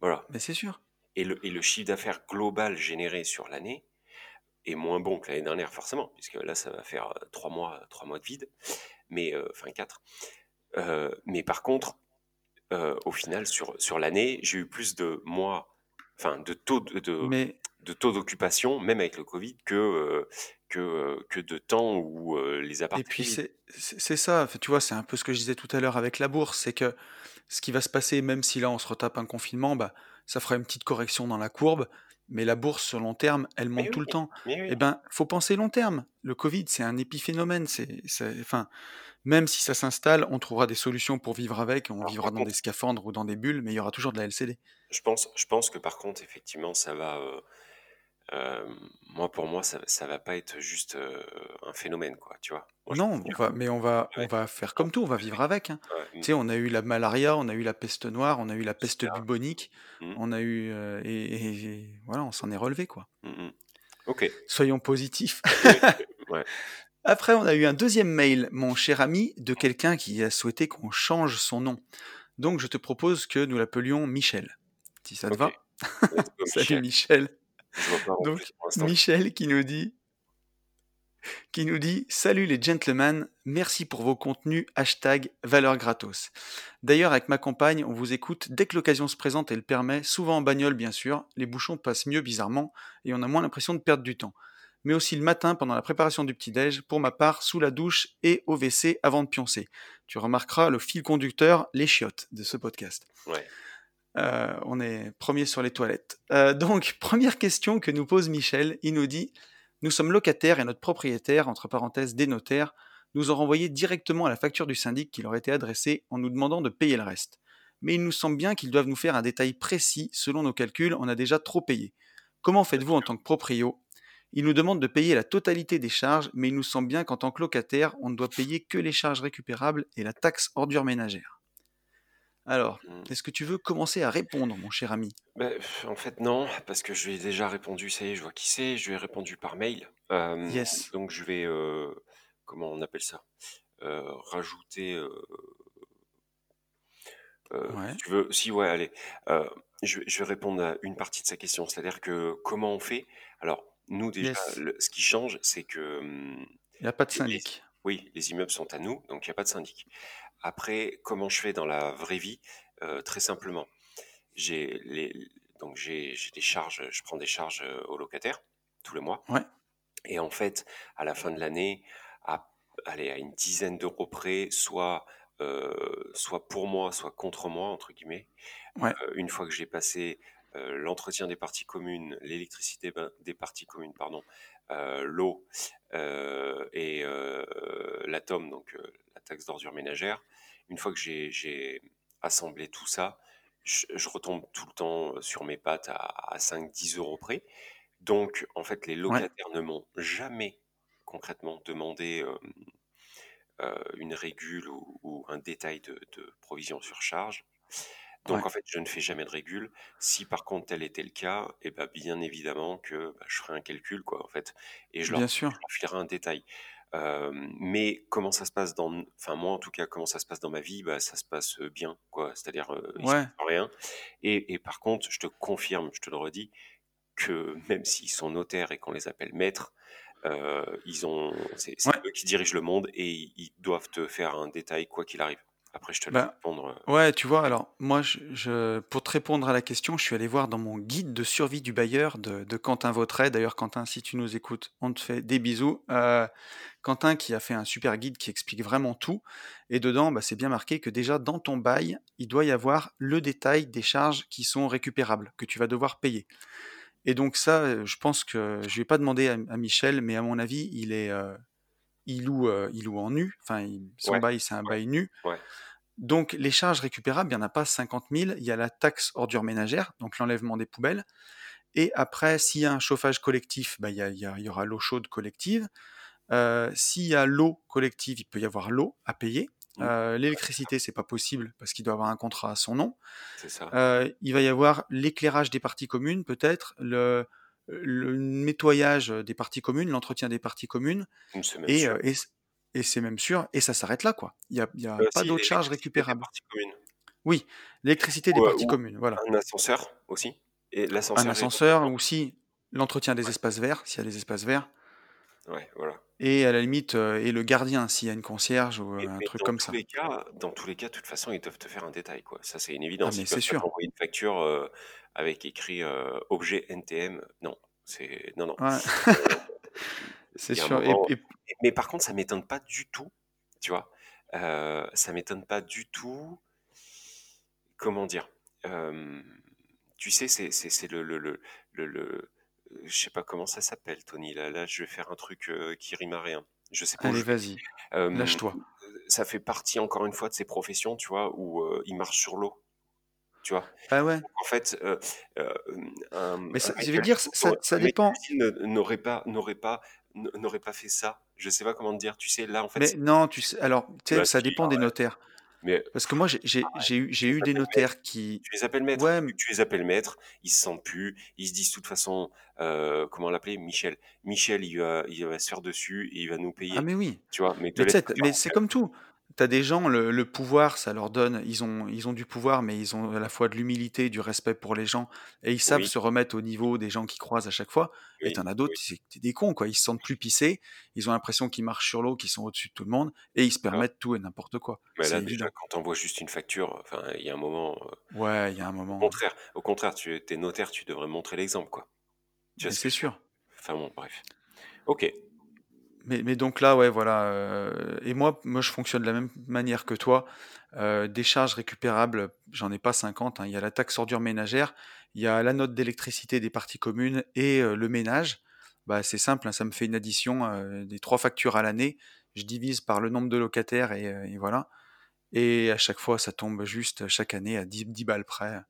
Voilà. Mais c'est sûr. Et le, et le chiffre d'affaires global généré sur l'année est moins bon que l'année dernière, forcément, puisque là, ça va faire euh, trois mois, trois mois de vide, mais euh, enfin quatre. Euh, mais par contre, euh, au final, sur, sur l'année, j'ai eu plus de mois, enfin de taux de, de, Mais de taux d'occupation, même avec le Covid, que, euh, que, euh, que de temps où euh, les Et appartements puis étaient vides. c'est ça, tu vois, c'est un peu ce que je disais tout à l'heure avec la bourse, c'est que ce qui va se passer, même si là on se retape un confinement, bah, ça fera une petite correction dans la courbe, mais la bourse sur long terme, elle monte tout le temps. oui. Eh ben, faut penser long terme. Le Covid, c'est un épiphénomène. C'est, c'est- enfin, même si ça s'installe, on trouvera des solutions pour vivre avec. On Alors, vivra dans contre, des scaphandres ou dans des bulles, mais il y aura toujours de la LCD. je pense, je pense que par contre, effectivement, ça va. euh, euh, moi, pour moi, ça, ça va pas être juste euh, un phénomène, quoi, tu vois. Moi, Non, on va, mais on va, on va faire comme tout. On va vivre avec. hein. Ouais, Tu mm, sais, on a eu la malaria, on a eu la peste noire, on a eu la peste bubonique, Mm, on a eu euh, et, et- et voilà, on s'en est relevé quoi. mm, mm. Ok. Soyons positifs. Ouais. Après, on a eu un deuxième mail, mon cher ami, de quelqu'un qui a souhaité qu'on change son nom. Donc, je te propose que nous l'appelions Michel, si ça te va. Salut Michel. Je vois pas Donc. Michel qui nous dit, qui nous dit Salut les gentlemen, merci pour vos contenus, hashtag valeur gratos. D'ailleurs, avec ma compagne, on vous écoute dès que l'occasion se présente et le permet, souvent en bagnole bien sûr, les bouchons passent mieux bizarrement et on a moins l'impression de perdre du temps. Mais aussi le matin pendant la préparation du petit-déj, pour ma part, sous la douche et au WC avant de pioncer. Tu remarqueras le fil conducteur, les chiottes de ce podcast. Ouais. Euh, on est premier sur les toilettes. Euh, donc, première question que nous pose Michel. Il nous dit Nous sommes locataires et notre propriétaire, entre parenthèses des notaires, nous a renvoyé directement à la facture du syndic qui leur était adressée en nous demandant de payer le reste. Mais il nous semble bien qu'ils doivent nous faire un détail précis. Selon nos calculs, on a déjà trop payé. Comment faites-vous en tant que proprio? Il nous demande de payer la totalité des charges, mais il nous semble bien qu'en tant que locataire, on ne doit payer que les charges récupérables et la taxe ordure ménagère. Alors, Mm. est-ce que tu veux commencer à répondre, mon cher ami? Ben, pff, en fait, non, parce que je lui ai déjà répondu, ça y est, je vois qui c'est, je lui ai répondu par mail. Euh, Yes. donc, je vais, euh, comment on appelle ça? Euh, Rajouter, euh, euh, Ouais. si tu veux, si, ouais, allez. Euh, je, vais- je vais répondre à une partie de sa question, c'est-à-dire que comment on fait? Alors, nous, déjà, Yes. le- ce qui change, c'est que, hum, Il n'y a pas de les- syndic. oui, les immeubles sont à nous, donc il n'y a pas de syndic. Après, comment je fais dans la vraie vie Euh, Très simplement, j'ai les, donc j'ai des charges, je prends des charges euh, aux locataires tous les mois, Ouais. et en fait, à la fin de l'année, à, allez, à une dizaine d'euros près, soit euh, soit pour moi, soit contre moi entre guillemets. Ouais. Euh, une fois que j'ai passé euh, l'entretien des parties communes, l'électricité ben, des parties communes, pardon, l'eau et euh, donc euh, la taxe d'ordure ménagère. Une fois que j'ai- assemblé tout ça, je, je retombe tout le temps sur mes pattes à, à 5-10 euros près. Donc, en fait, les Ouais. locataires ne m'ont jamais concrètement demandé euh, euh, une régule ou, ou un détail de, de provision sur charge. Donc Ouais. en fait, je ne fais jamais de régule. Si par contre tel était le cas, et ben bien évidemment que bah, je ferai un calcul quoi en fait, et je leur, je sûr. leur filerai un détail. Euh, mais comment ça se passe dans, enfin moi en tout cas, comment ça se passe dans ma vie, bah ça se passe bien quoi. C'est-à-dire euh, il se Ouais. passe rien. Et, et par contre, je te confirme, je te le redis, que même s'ils sont notaires et qu'on les appelle maîtres, euh, ils ont, c'est c'est Ouais. eux qui dirigent le monde et ils, ils doivent te faire un détail quoi qu'il arrive. Après, je te laisse Ben, répondre. euh, ouais, tu vois, alors moi, je, je- pour te répondre à la question, je suis allé voir dans mon guide de survie du bailleur de, de Quentin Vautret. D'ailleurs, Quentin, si tu nous écoutes, on te fait des bisous. Euh, Quentin qui a fait un super guide qui explique vraiment tout. Et dedans, bah, c'est bien marqué que déjà dans ton bail, il doit y avoir le détail des charges qui sont récupérables, que tu vas devoir payer. Et donc ça, euh, je pense que je vais pas demander à, à Michel, mais à mon avis, il est, euh, il loue, euh, il loue en nu. Enfin, il- son Ouais, bail, c'est un bail nu. ouais. Donc les charges récupérables, il n'y en a pas 50 000. Il y a la taxe ordure ménagère, donc l'enlèvement des poubelles. Et après, s'il y a un chauffage collectif, bah, il, y a- il y a- il y aura l'eau chaude collective. Euh, s'il y a l'eau collective, il peut y avoir l'eau à payer. Mm. Euh, L'électricité, c'est pas possible parce qu'il doit avoir un contrat à son nom. Ça. Euh, il va y avoir l'éclairage des parties communes, peut-être, le, le nettoyage des parties communes, l'entretien des parties communes, et, euh, et, et c'est même sûr, et ça s'arrête là, quoi. Il n'y a, il y a Euh, pas d'autres charges récupérables. Oui, l'électricité des euh, parties communes, voilà. un ascenseur aussi. Et Un l'ascenseur ascenseur, redondant. ou si l'entretien des espaces verts, s'il y a des espaces verts, ouais, voilà. Et à la limite, euh, et le gardien, s'il y a une concierge ou Mais, euh, un mais truc dans comme tous ça. les cas, dans tous les cas, de toute façon, ils doivent te faire un détail, quoi. Ça, c'est une Ah, évidence. mais Ils c'est peuvent pas sûr. t'envoyer une facture euh, avec écrit euh, objet NTM. Non, c'est non, non. Ouais, Euh, c'est Il y a un sûr. Et, moment. et- Mais par contre, ça m'étonne pas du tout. Tu vois, Euh, ça m'étonne pas du tout. Comment dire Euh, Tu sais, c'est c'est c'est le le le le, le- je sais pas comment ça s'appelle, Tony. Là, là, je vais faire un truc euh, qui rime à rien. Je sais pas allez, je vas-y, Euh, lâche-toi. ça fait partie encore une fois de ces professions, tu vois, où euh, ils marchent sur l'eau, tu vois. Bah ouais, Donc, en fait, euh, euh, un, mais un ça, mec je vais dire, ça, un dépend. n'aurait pas, n'aurait pas, n'aurait pas fait ça. Je sais pas comment te dire. Tu sais, là, en fait, Mais non, tu sais, alors, tu sais, bah ça dépend des arrête. notaires. Mais Parce que moi, j'ai j'ai eu, des notaires qui. Tu les appelles maîtres. Ouais, Tu, m- tu les appelles maîtres. Ils se sentent plus. Ils se disent de toute façon, euh, comment l'appeler, Michel. Michel, il va, il va se faire dessus et il va nous ah, payer. mais oui. Tu vois, mais Mais mais c'est comme tout. T'as des gens, le, le pouvoir, ça leur donne, ils ont, ils ont du pouvoir, mais ils ont à la fois de l'humilité, du respect pour les gens, et ils savent Oui, se remettre au niveau des gens qui croisent à chaque fois. Et oui, t'en as d'autres, oui. c'est des cons, quoi. Ils se sentent plus pissés, ils ont l'impression qu'ils marchent sur l'eau, qu'ils sont au-dessus de tout le monde, et ils se Ah. permettent tout et n'importe quoi. Mais là, déjà, quand on voit juste une facture, enfin, il y a un moment. euh, Ouais, il y a un Au moment. contraire, au contraire, tu es notaire, tu devrais montrer l'exemple, quoi. Tu c'est sûr. Enfin bon, bref. Ok. Mais, mais donc là, ouais, voilà. euh, et moi, moi, je fonctionne de la même manière que toi. Euh, des charges récupérables, j'en ai pas 50. hein. Il y a la taxe ordure ménagère, il y a la note d'électricité des parties communes et euh, le ménage. Bah, c'est simple, hein, ça me fait une addition des trois factures à l'année. Je divise par le nombre de locataires et, et voilà. Et à chaque fois, ça tombe juste chaque année à 10, 10 balles près.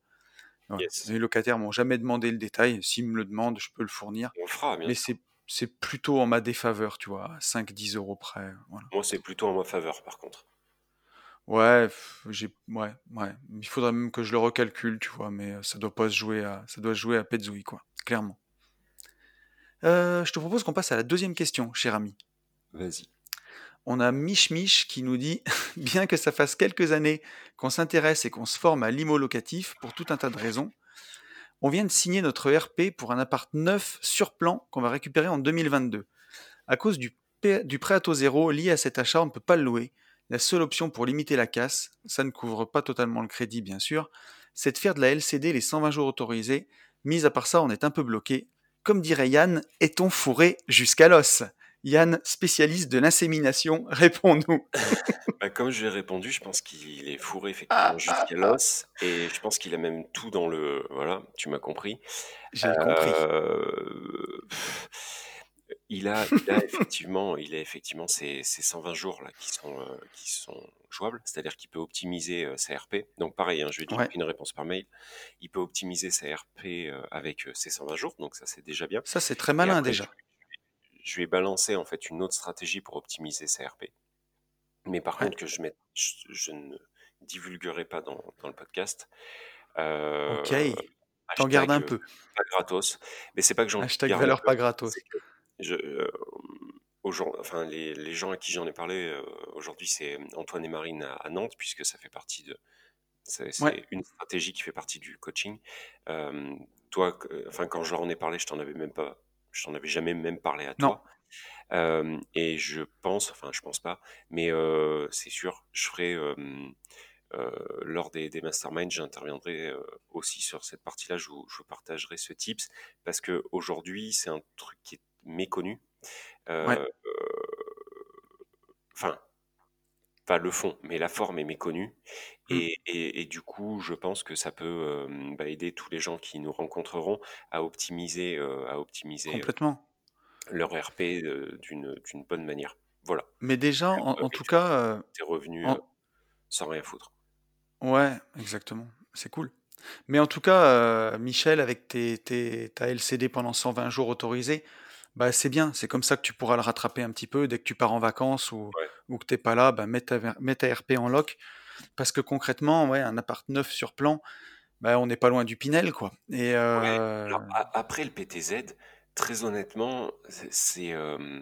Yes. Les locataires m'ont jamais demandé le détail. S'ils me le demandent, je peux le fournir. On le fera, bien Mais c'est c'est plutôt en ma défaveur, tu vois, 5-10 euros près. Voilà. Moi, c'est plutôt en ma faveur, par contre. Ouais, j'ai, ouais, ouais. Il faudrait même que je le recalcule, tu vois, mais euh, ça doit pas se jouer à, ça doit se jouer à quoi, clairement. Euh, je te propose qu'on passe à la deuxième question, cher ami. Vas-y. On a Mich Mich qui nous dit Bien que ça fasse quelques années qu'on s'intéresse et qu'on se forme à l'IMO locatif pour tout un tas de raisons, on vient de signer notre RP pour un appart neuf sur plan qu'on va récupérer en 2022. À cause du, du prêt à taux zéro lié à cet achat, on ne peut pas le louer. La seule option pour limiter la casse, ça ne couvre pas totalement le crédit bien sûr, c'est de faire de la LCD les 120 jours autorisés. Mis à part ça, on est un peu bloqué. Comme dirait Yann, est-on fourré jusqu'à l'os? Yann, spécialiste de l'insémination, réponds-nous. Bah, comme je l'ai répondu, je pense qu'il est fourré effectivement jusqu'à l'os. Et je pense qu'il a même tout dans le. Voilà, tu m'as compris. J'ai compris. Euh, pff, Il a, il a effectivement, il a effectivement ces, ces 120 jours là qui sont, euh, qui sont jouables, c'est-à-dire qu'il peut optimiser euh, sa RP. Donc pareil, hein, je lui ai dit Ouais. une réponse par mail. Il peut optimiser sa RP euh, avec ses 120 jours, donc ça c'est déjà bien. Ça, c'est très malin après, déjà. Je lui ai balancé en fait une autre stratégie pour optimiser sa RP. Mais par Ouais. contre que je mette, je, je ne, divulguerai pas dans, dans le podcast. Euh, Ok. T'en gardes un euh, peu. pas gratos. Mais c'est pas que j'en Hashtag garde valeur peu, pas gratos. je, euh, aujourd'hui, enfin, les, les gens à qui j'en ai parlé euh, aujourd'hui, c'est Antoine et Marine à, à Nantes, puisque ça fait partie de. C'est Ouais, une stratégie qui fait partie du coaching. Euh, toi, enfin, quand je leur en ai parlé, je t'en avais même pas, je t'en avais jamais même parlé à non. toi. Euh, et je pense, enfin, je pense pas, mais euh, c'est sûr, je ferai euh, euh, lors des, des masterminds, j'interviendrai euh, aussi sur cette partie-là. Je vous, je vous partagerai ce tips parce que aujourd'hui, c'est un truc qui est méconnu. Euh, Ouais, euh, Enfin, pas le fond, mais la forme est méconnue. Mm, Et, et- et du coup, je pense que ça peut euh, bah, aider tous les gens qui nous rencontreront à optimiser, euh, à optimiser complètement. leur RP euh, d'une d'une bonne manière. Voilà. Mais déjà, en, en tout cas, tes revenus en- sans rien foutre. ouais, exactement. C'est cool. Mais en tout cas, Michel, avec tes, tes- ta LCD pendant 120 jours autorisés, bah c'est bien. C'est comme ça que tu pourras le rattraper un petit peu dès que tu pars en vacances ou, Ouais. ou que t'es pas là. Bah, mets ta, mets ta RP en lock. Parce que concrètement, ouais, un appart neuf sur plan, bah, on n'est pas loin du Pinel, quoi. Et Ouais. euh, Alors, après le PTZ, très honnêtement, c'est c'est, euh,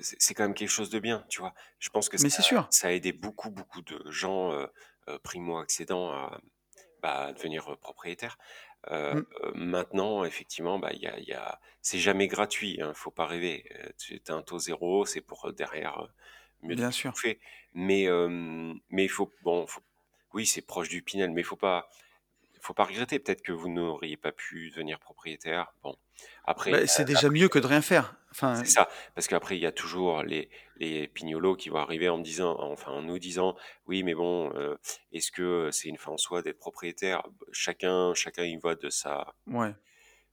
c'est- c'est quand même quelque chose de bien, tu vois. Je pense que ça, c'est sûr. ça a aidé beaucoup, beaucoup de gens euh, primo-accédants à, bah, à devenir propriétaires. Euh, Mm, euh, maintenant, effectivement, bah, il y a, il y a... c'est jamais gratuit, hein, faut pas rêver. Tu as un taux zéro, c'est pour derrière mieux bien sûr. Mais euh, mais il faut, bon, faut- oui, c'est proche du Pinel, mais il faut pas, faut pas regretter. Peut-être que vous n'auriez pas pu devenir propriétaire. Bon, après, Bah, c'est déjà après, mieux que de rien faire. Enfin, c'est ça, parce qu'après, il y a toujours les, les pignolos qui vont arriver en me disant, enfin, en nous disant, oui, mais bon, euh, est-ce que c'est une fin en soi d'être propriétaire? Chacun, chacun y voit de sa, ouais.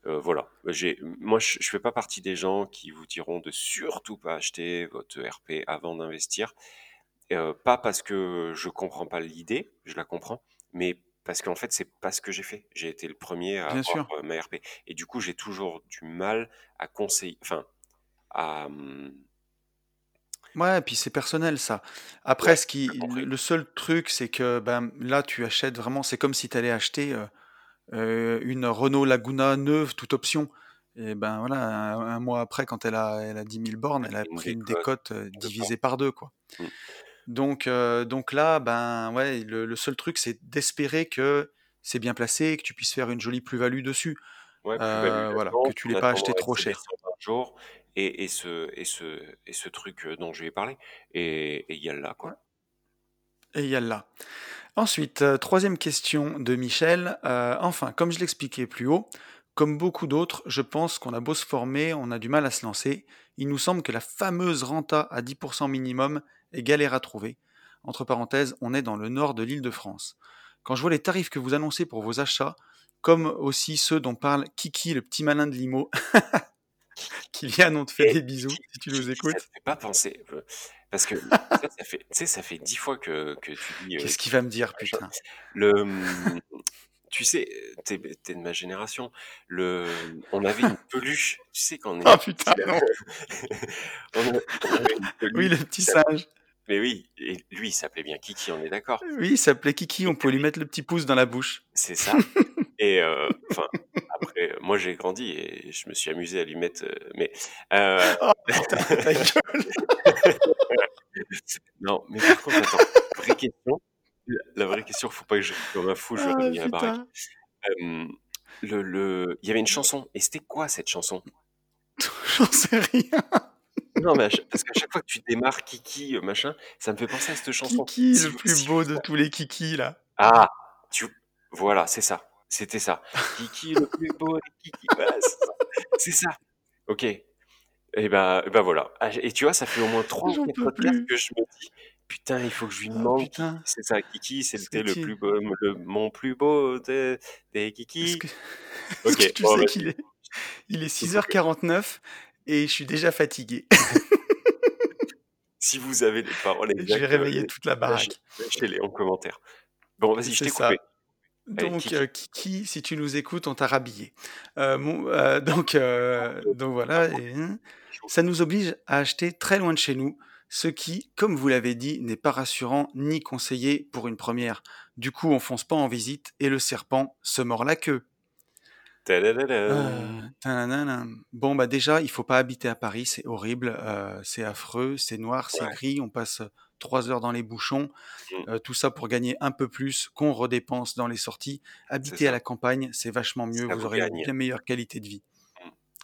Euh, voilà. J'ai, moi, je, je fais pas partie des gens qui vous diront de surtout pas acheter votre RP avant d'investir. Euh, pas parce que je comprends pas l'idée, je la comprends, mais parce qu'en fait, c'est pas ce que j'ai fait. J'ai été le premier à Bien avoir sûr. euh, ma RP. Et du coup, j'ai toujours du mal à conseiller, enfin, à, hum, Ouais, et puis c'est personnel ça. Après, ouais, ce qui, le seul truc, c'est que ben là, tu achètes vraiment. C'est comme si tu allais acheter euh, euh, une Renault Laguna neuve, toute option. Et ben voilà, un, un mois après, quand elle a, elle a 10 000 bornes, elle a pris une décote euh, divisée par deux, quoi. Mm. Donc, euh, donc là, ben ouais, le, le seul truc, c'est d'espérer que c'est bien placé et que tu puisses faire une jolie plus-value dessus. Ouais, Euh, voilà, que tu l'aies pas acheté trop cher. 120 jours, et, et ce, et ce, et ce truc dont je vais parler. Et il y a là, quoi. Et il y a là. Ensuite, euh, troisième question de Michel. Euh, enfin, comme je l'expliquais plus haut, comme beaucoup d'autres, je pense qu'on a beau se former, on a du mal à se lancer. Il nous semble que la fameuse renta à 10% minimum est galère à trouver. Entre parenthèses, on est dans le nord de l'île de France. Quand je vois les tarifs que vous annoncez pour vos achats, comme aussi ceux dont parle Kiki, le petit malin de Limo, Kylian, on te fait des bisous si tu nous ça écoutes. te fait pas penser, euh, parce que ça, ça fait, tu sais, ça fait dix fois que, que tu dis euh, Qu'est-ce qu'il va me dire, putain Le, hum, tu sais, t'es, t'es de ma génération. Le, on avait une peluche, tu sais, quand on Oh était putain, non on, a- on avait une Oui, le petit singe. mais oui, et lui, il s'appelait bien Kiki, on est d'accord. Oui, il s'appelait Kiki, on pouvait lui, mettre le petit pouce dans la bouche. c'est ça. Et euh, enfin, après, moi j'ai grandi et je me suis amusé à lui mettre. euh, mais euh, Oh putain, ta gueule non, mais par contre, attends, vraie question. La la vraie question, faut pas que je comme un fou, je vais Ah la baraque. putain Euh, le, le, il y avait une chanson. Et c'était quoi cette chanson? J'en sais rien. Non, mais à chaque- parce qu'à chaque fois que tu démarres Kiki, euh, machin, ça me fait penser à cette chanson. Kiki, Si le vous, plus si beau de tous les Kiki, là. Ah, tu, voilà, c'est ça. C'était ça. Kiki, le plus beau des Kiki. Voilà, c'est ça. Ok. Et ben, et ben voilà. Ah, Et tu vois, ça fait au moins trois ou quatre podcasts que je me dis, putain, il faut que je lui Ah demande. C'est ça, Kiki, c'était le plus beau, le, mon plus beau des, Kiki. que... Ok, que tu bon, sais qu'il est... Il est s'il vous plaît. 6h49 et je suis déjà fatigué. Si vous avez les paroles Et je vais réveiller toute la baraque. lâchez-les en commentaire. Bon, vas-y, je t'ai coupé. Donc, Kiki. euh, Kiki, si tu nous écoutes, on t'a rhabillé. Euh, euh, donc, donc voilà, et, hein, ça nous oblige à acheter très loin de chez nous. ce qui, comme vous l'avez dit, n'est pas rassurant ni conseillé pour une première. Du coup, on fonce pas en visite et le serpent se mord la queue. Euh, Bon, bah déjà, il faut pas habiter à Paris, c'est horrible, euh, c'est affreux, c'est noir, c'est Ouais. gris, on passe trois heures dans les bouchons, Mm. euh, tout ça pour gagner un peu plus qu'on redépense dans les sorties. Habiter à la campagne, c'est vachement mieux, vous aurez une bien meilleure qualité de vie.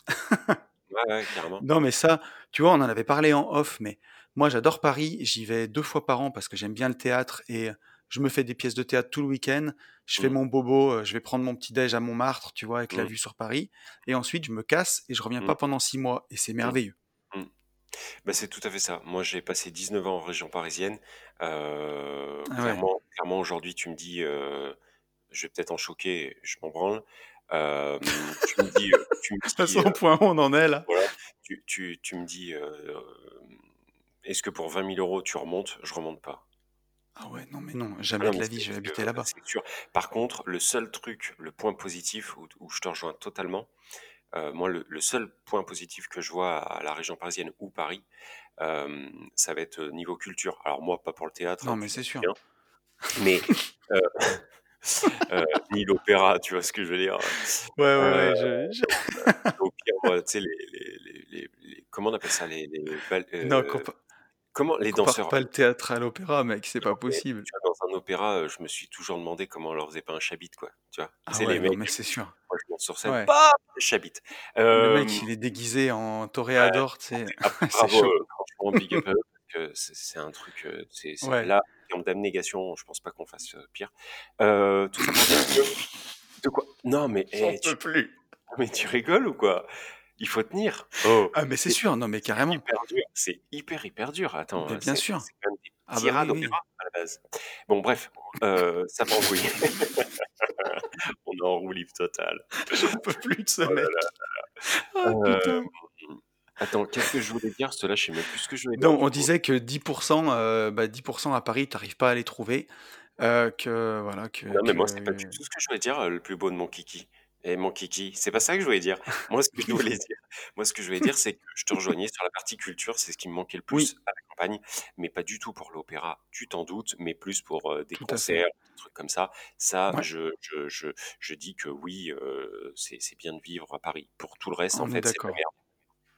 Ouais, ouais, carrément. Non, mais ça, tu vois, on en avait parlé en off, mais moi j'adore Paris, j'y vais deux fois par an parce que j'aime bien le théâtre et je me fais des pièces de théâtre tout le week-end. Je fais Mm. mon bobo, euh, je vais prendre mon petit déj à Montmartre, tu vois, avec la Mm. vue sur Paris. Et ensuite, je me casse et je reviens Mm. pas pendant six mois. Et c'est merveilleux. Bah, c'est tout à fait ça. Moi, j'ai passé 19 ans en région parisienne. Euh, Ah ouais. clairement, aujourd'hui, tu me dis, euh, je vais peut-être en choquer, je m'en branle. Euh, tu me dis, tu me De toute dis, façon, euh, au point où on en est là. voilà, tu, tu, tu me dis, est-ce que pour 20 000 euros tu remontes? Je remonte pas. Ah ouais, non, mais non, Ah jamais non, de mais la c'est vie, je vais que habiter là-bas. c'est sûr. Par contre, le seul truc, le point positif où, où je te rejoins totalement, euh, moi, le, le seul point positif que je vois à la région parisienne ou Paris, euh, ça va être niveau culture. Alors moi, pas pour le théâtre, Non, hein, mais tu c'est sûr. bien, mais euh, euh, ni l'opéra, tu vois ce que je veux dire. Ouais, ouais, Euh, ouais. je- je- au pire, moi, tu sais, les, les, les, les- les- comment on appelle ça, les, les bal- Non, euh, compa- comment les compare danseurs. pas le théâtre à l'opéra, mec, c'est pas possible. tu vois, dans un opéra, euh, je me suis toujours demandé comment on leur faisait pas un chabit, quoi. Tu vois, Ah ouais, les non, mecs, mais c'est sûr. moi, je monte sur scène, Ouais. paf, chabit. Le mec, il est déguisé en toréador, tu sais. ah, c'est euh, franchement, big up c'est c'est un truc, euh, c'est c'est- Ouais. là, en termes d'abnégation, je pense pas qu'on fasse pire. Euh, tout ça pour dire que, de quoi? Non, mais, J'en eh, tu, peux plus. mais tu rigoles ou quoi? Il faut tenir. Oh, Ah, mais c'est sûr, non, mais carrément. C'est hyper, hyper dur. Attends, Mais euh, bien sûr. c'est quand même des Ah bah oui, oui. à la base. Bon, bref, euh, ça m'embrouille. On est en roue libre totale. J'en peux plus de ce Oh là. Ah, Euh, putain. attends, qu'est-ce que je voulais dire? Cela, je sais même plus ce que je voulais dire Non, on disait que 10%, euh, bah 10% à Paris, t'arrives pas à les trouver. Euh, que voilà, que, Non, mais moi, c'est pas du tout ce que je voulais dire, le plus beau de mon kiki. Et mon kiki, c'est pas ça que je voulais dire. Moi, ce que je voulais dire, moi, ce que je voulais dire, c'est que je te rejoignais sur la partie culture, c'est ce qui me manquait le Oui, plus à la campagne, mais pas du tout pour l'opéra, tu t'en doutes, mais plus pour euh, des tout concerts, des trucs comme ça. Ça, Ouais, je, je, je, je dis que oui, euh, c'est bien de vivre à Paris. Pour tout le reste, en on fait, c'est la d'accord. merde.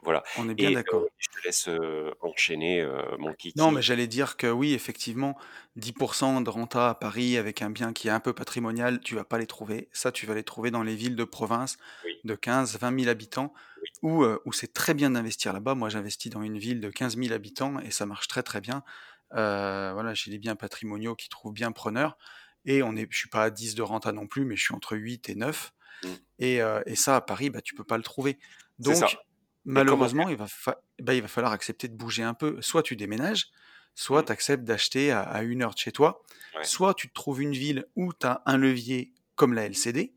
Voilà. On est bien Et euh, d'accord. je te laisse euh, enchaîner euh, mon Non, mais j'allais dire que oui, effectivement, 10% de renta à Paris avec un bien qui est un peu patrimonial, tu vas pas les trouver. Ça, tu vas les trouver dans les villes de province Oui, de 15, 20 000 habitants oui, où, où c'est très bien d'investir là-bas. Moi, j'investis dans une ville de 15 000 habitants et ça marche très très bien. Euh, voilà, j'ai des biens patrimoniaux qui trouvent bien preneurs et on est, je suis pas à 10 de renta non plus, mais je suis entre 8 et 9. Mm. Et, euh, et ça, à Paris, bah, tu peux pas le trouver. Donc, malheureusement, il va, bah, il va falloir accepter de bouger un peu. Soit tu déménages, soit Mm. tu acceptes d'acheter à, à une heure de chez toi, Ouais, soit tu te trouves une ville où tu as un levier comme la LCD,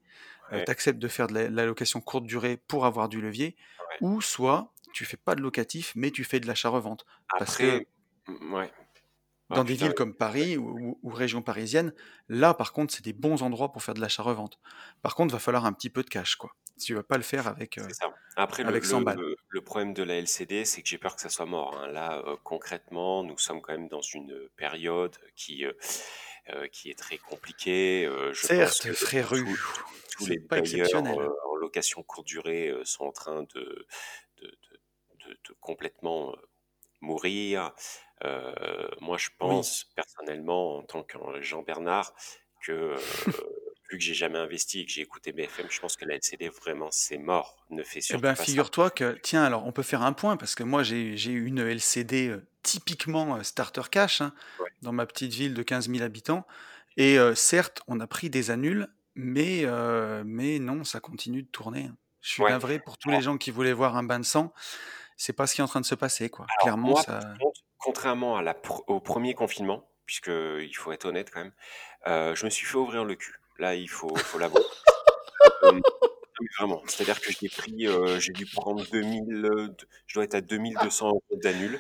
euh, ouais, tu acceptes de faire de la, la location courte durée pour avoir du levier, ouais. ou soit tu fais pas de locatif, mais tu fais de l'achat-revente. Parce que Après, Ah dans des putain, villes comme Paris ou, ou- région parisienne, là par contre, c'est des bons endroits pour faire de l'achat-revente. Par contre, va falloir un petit peu de cash, quoi. Tu vas pas le faire avec, euh, ça. Après, le, avec 100 balles. le, le problème de la LCD, c'est que j'ai peur que ça soit mort. hein. Là, euh, concrètement, nous sommes quand même dans une période qui, euh, euh, qui est très compliquée. Je pense Certes, que fréru, tous tous les pas exceptionnel. en location courte durée sont en train de, de, de, de- de complètement mourir. Euh, moi, je Oui, pense personnellement, en tant que Jean Bernard, que euh, vu que j'ai jamais investi et que j'ai écouté BFM, je pense que la LCD vraiment c'est mort. Ne fais Eh ben, figure-toi que, tiens, alors on peut faire un point parce que moi j'ai j'ai une LCD euh, typiquement euh, starter cash hein, Ouais. dans ma petite ville de 15 000 habitants. Et euh, certes, on a pris des annuls, mais, euh, mais non, ça continue de tourner. hein. Je suis Ouais. navré pour tous les gens qui voulaient voir un bain de sang. C'est pas ce qui est en train de se passer, quoi. alors, Clairement, moi, ça. contre, contrairement à la pr- au premier confinement, puisque il faut être honnête quand même, euh, je me suis fait ouvrir le cul. Là, il faut, faut l'avouer. Euh, vraiment. C'est-à-dire que j'ai pris, euh, j'ai dû prendre 2000, euh, de- je dois être à 2200 euros d'annul.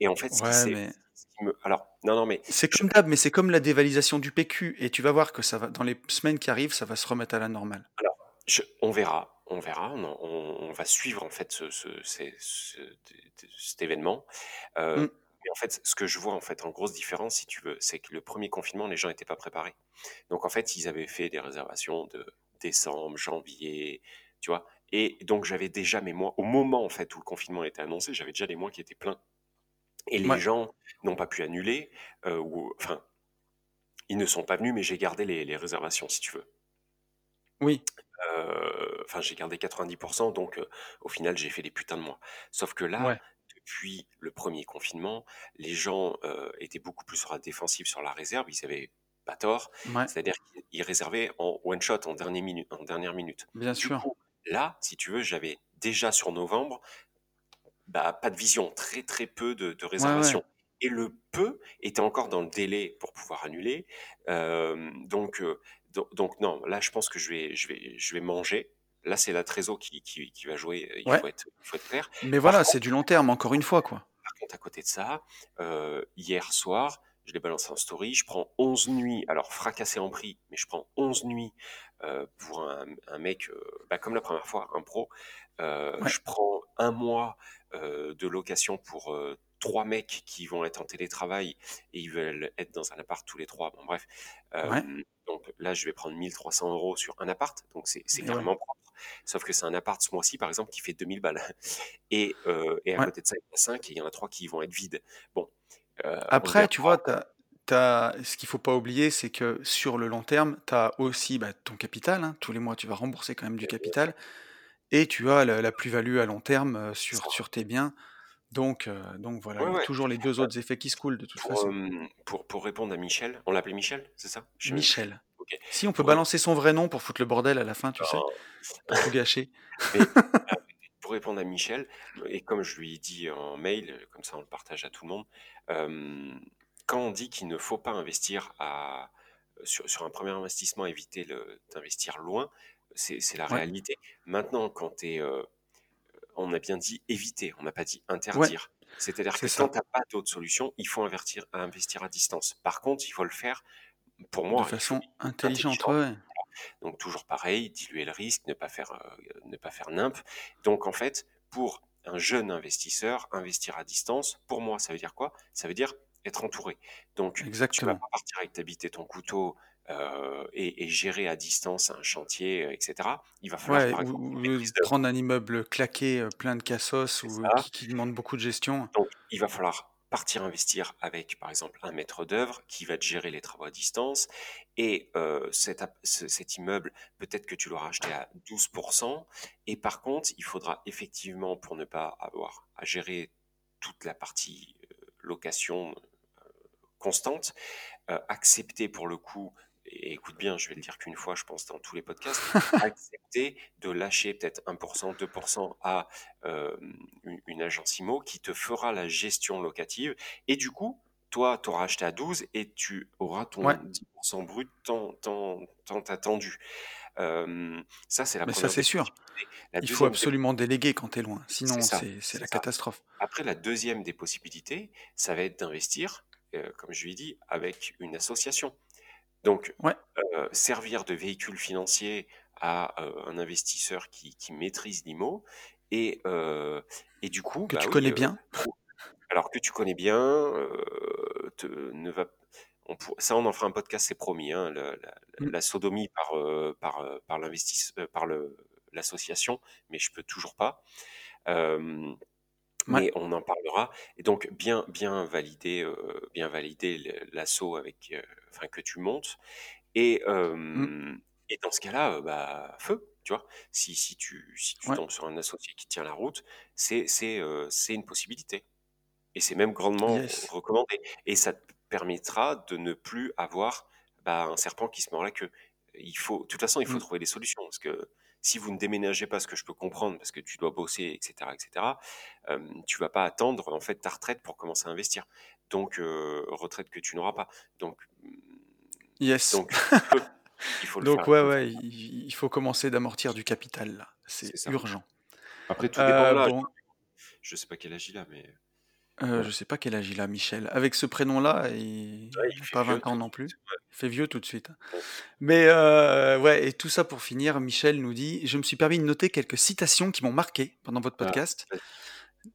Et en fait, ce qui Ouais, s'est, mais ce qui me, alors, non, non, mais c'est je, comme d'hab, mais c'est comme la dévalisation du PQ. Et tu vas voir que ça va, dans les semaines qui arrivent, ça va se remettre à la normale. alors, je- on verra, on verra, on, on- on va suivre en fait ce, ce- ces- ce- cet événement. Euh, Mm. Et en fait, ce que je vois en fait en grosse différence, si tu veux, c'est que le premier confinement, les gens n'étaient pas préparés. Donc en fait, ils avaient fait des réservations de décembre, janvier, tu vois. Et donc j'avais déjà mes mois, au moment en fait où le confinement était annoncé, j'avais déjà les mois qui étaient pleins. Et les Ouais, gens n'ont pas pu annuler, euh, ou enfin, ils ne sont pas venus, mais j'ai gardé les, les réservations, si tu veux. oui, Euh, Enfin, j'ai gardé 90%, donc euh, au final, j'ai fait des putains de mois. Sauf que là, ouais, depuis le premier confinement, les gens euh, étaient beaucoup plus sur la défensive, sur la réserve. Ils avaient pas tort. ouais, C'est-à-dire qu'ils réservaient en one shot, en dernière minute. En dernière minute. bien Du sûr. coup, là, si tu veux, j'avais déjà sur novembre, bah, pas de vision, très très peu de, de Ouais, ouais, réservations. Et le peu était encore dans le délai pour pouvoir annuler. Euh, donc, euh, do- donc non, là je pense que je vais, je vais, je vais manger. Là c'est la trésor qui, qui, qui va jouer. Il ouais. faut être, il faut être clair. Mais voilà, c'est du long terme, encore une fois, quoi. par contre, à côté de ça, euh, hier soir, je l'ai balancé en story, je prends 11 nuits, alors fracassé en prix, mais je prends 11 nuits euh, pour un, un mec, euh, bah, comme la première fois, un pro. Euh, Ouais, je prends un mois euh, de location pour euh, trois mecs qui vont être en télétravail et ils veulent être dans un appart tous les trois. Bon, bref. ouais, Euh, donc là, je vais prendre 1300 euros sur un appart, donc c'est ouais, carrément propre. Sauf que c'est un appart ce mois-ci, par exemple, qui fait 2000 balles. Et, euh, et à ouais. côté de ça, il y en a 5 et il y en a 3 qui vont être vides. Bon, euh, Après, tu vois, t'as, t'as- ce qu'il faut pas oublier, c'est que sur le long terme, tu as aussi bah, ton capital. hein. Tous les mois, tu vas rembourser quand même du sûr, capital. Et tu as la, la plus-value à long terme euh, sur, sur tes biens. Donc, euh, donc voilà, Ouais, il y a ouais. toujours les deux autres effets qui se coulent de toute Pour, façon. euh, pour, pour répondre à Michel, on l'appelait Michel, c'est ça? Michel. Ok. Si on peut balancer son vrai nom pour foutre le bordel à la fin, tu sais, Non. pour tout gâcher. Mais euh, pour répondre à Michel, et comme je lui ai dit en mail, comme ça on le partage à tout le monde, euh, quand on dit qu'il ne faut pas investir à, sur, sur un premier investissement, éviter d'investir loin, c'est la Ouais, réalité. Maintenant, quand tu es, on a bien dit éviter, on n'a pas dit ouais, interdire. C'est-à-dire que quand tu n'as pas d'autre solution, il faut investir, investir à distance. Par contre, il faut le faire, pour De moi, faut façon intelligente, ouais. Donc toujours pareil, diluer le risque, ne pas faire, euh, ne pas faire nimp. Donc en fait, pour un jeune investisseur, investir à distance, pour moi, ça veut dire quoi? Ça veut dire être entouré. Donc tu vas Exactement. pas partir avec ta bite et ton couteau euh, et, et gérer à distance un chantier, euh, etc. Il va falloir, Ouais, par ou, exemple, une ou- maîtrise ou d'œuvre. prendre un immeuble claqué, plein de cassos, ou qui demande beaucoup de gestion. Donc, il va falloir partir investir avec, par exemple, un maître d'œuvre qui va te gérer les travaux à distance. Et euh, cet, immeuble, peut-être que tu l'auras acheté à 12%. Et par contre, il faudra effectivement, pour ne pas avoir à gérer toute la partie euh, location constante, euh, accepter pour le coup, et écoute bien, je vais le dire qu'une fois, je pense, dans tous les podcasts, accepter de lâcher peut-être 1%, 2% à euh, une, une agence IMO qui te fera la gestion locative. Et du coup, toi, tu auras acheté à 12 et tu auras ton Ouais, 10% brut tant, tant, tant attendu. Euh, ça, c'est la mais ça première c'est des sûr. Il faut des absolument déléguer quand t'es loin, c'est sinon ça, c'est c'est c'est la ça. catastrophe. Après, la deuxième des possibilités, ça va être d'investir, euh, comme je lui ai dit, avec une association. Donc, Ouais, euh, servir de véhicule financier à euh, un investisseur qui, qui maîtrise l'IMO et, euh, et du coup, que bah tu oui, connais bien. alors que tu connais bien, te- ne va, on pour- ça on en fera un podcast, c'est promis, hein, la, la- Mm. la sodomie par, par, par l'association, mais je peux toujours pas. Ouais, mais on en parlera. Et donc, bien, bien valider, euh, bien valider le- l'assaut avec, euh, enfin, que tu montes. Et, Mm. euh, et dans ce cas-là, euh, bah, feu, tu vois? Si, si tu, si tu ouais, tombes sur un associé qui tient la route, c'est, c'est, euh, c'est une possibilité. Et c'est même grandement yes. recommandé. Et ça te permettra de ne plus avoir bah, un serpent qui se mord la queue. Il faut, de toute façon, il faut Mm. trouver des solutions. Parce que si vous ne déménagez pas, ce que je peux comprendre, parce que tu dois bosser, etc., etc., euh, tu vas pas attendre en fait ta retraite pour commencer à investir. Donc, euh, retraite que tu n'auras pas. Donc, Yes. donc il faut le Donc faire. ouais, ouais, il, faut commencer d'amortir du capital là. C'est urgent. Après, tout dépend de Euh, l'âge. bon, Je sais pas quel âge il a, mais euh, je sais pas quel âge il a, Michel. Avec ce prénom-là, il Ouais, il n'a fait pas vieux 20 ans tout de non plus. suite. Ouais. Il fait vieux tout de suite. Ouais. Mais euh, ouais, et tout ça pour finir, Michel nous dit Je me suis permis de noter quelques citations qui m'ont marqué pendant votre Ah, podcast. vas-y.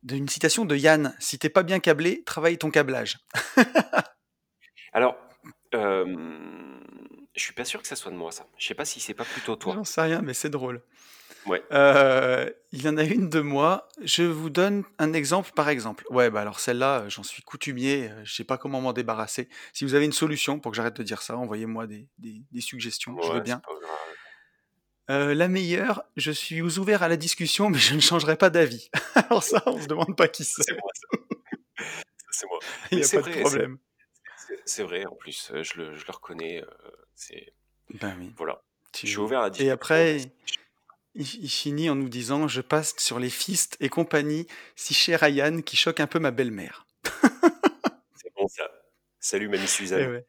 d'une citation de Yann. Si t'es pas bien câblé, travaille ton câblage. Alors, euh, je suis pas sûr que ça soit de moi, ça. Je sais pas si c'est pas plutôt toi. J'en sais rien, mais c'est drôle. Ouais. Euh, il y en a une de moi. Je vous donne un exemple par exemple. Ouais, bah alors celle-là, j'en suis coutumier. euh, Je sais pas comment m'en débarrasser. Si vous avez une solution pour que j'arrête de dire ça, envoyez-moi des, des- des suggestions. je veux bien. Euh, la meilleure, je suis ouvert à la discussion, mais je ne changerai pas d'avis. Alors ça, on se demande pas qui c'est. C'est moi, ça. C'est moi. Il n'y a pas vrai, de problème. c'est- vrai, en plus, je le, je le reconnais. euh, c'est Ben oui. voilà. tu- Je suis ouvert à la Et discussion. après, mais il, finit en nous disant Je passe sur les fistes et compagnie, si cher à Yann qui choque un peu ma belle-mère. C'est bon, ça. Salut, mamie Eh Suzanne. ouais.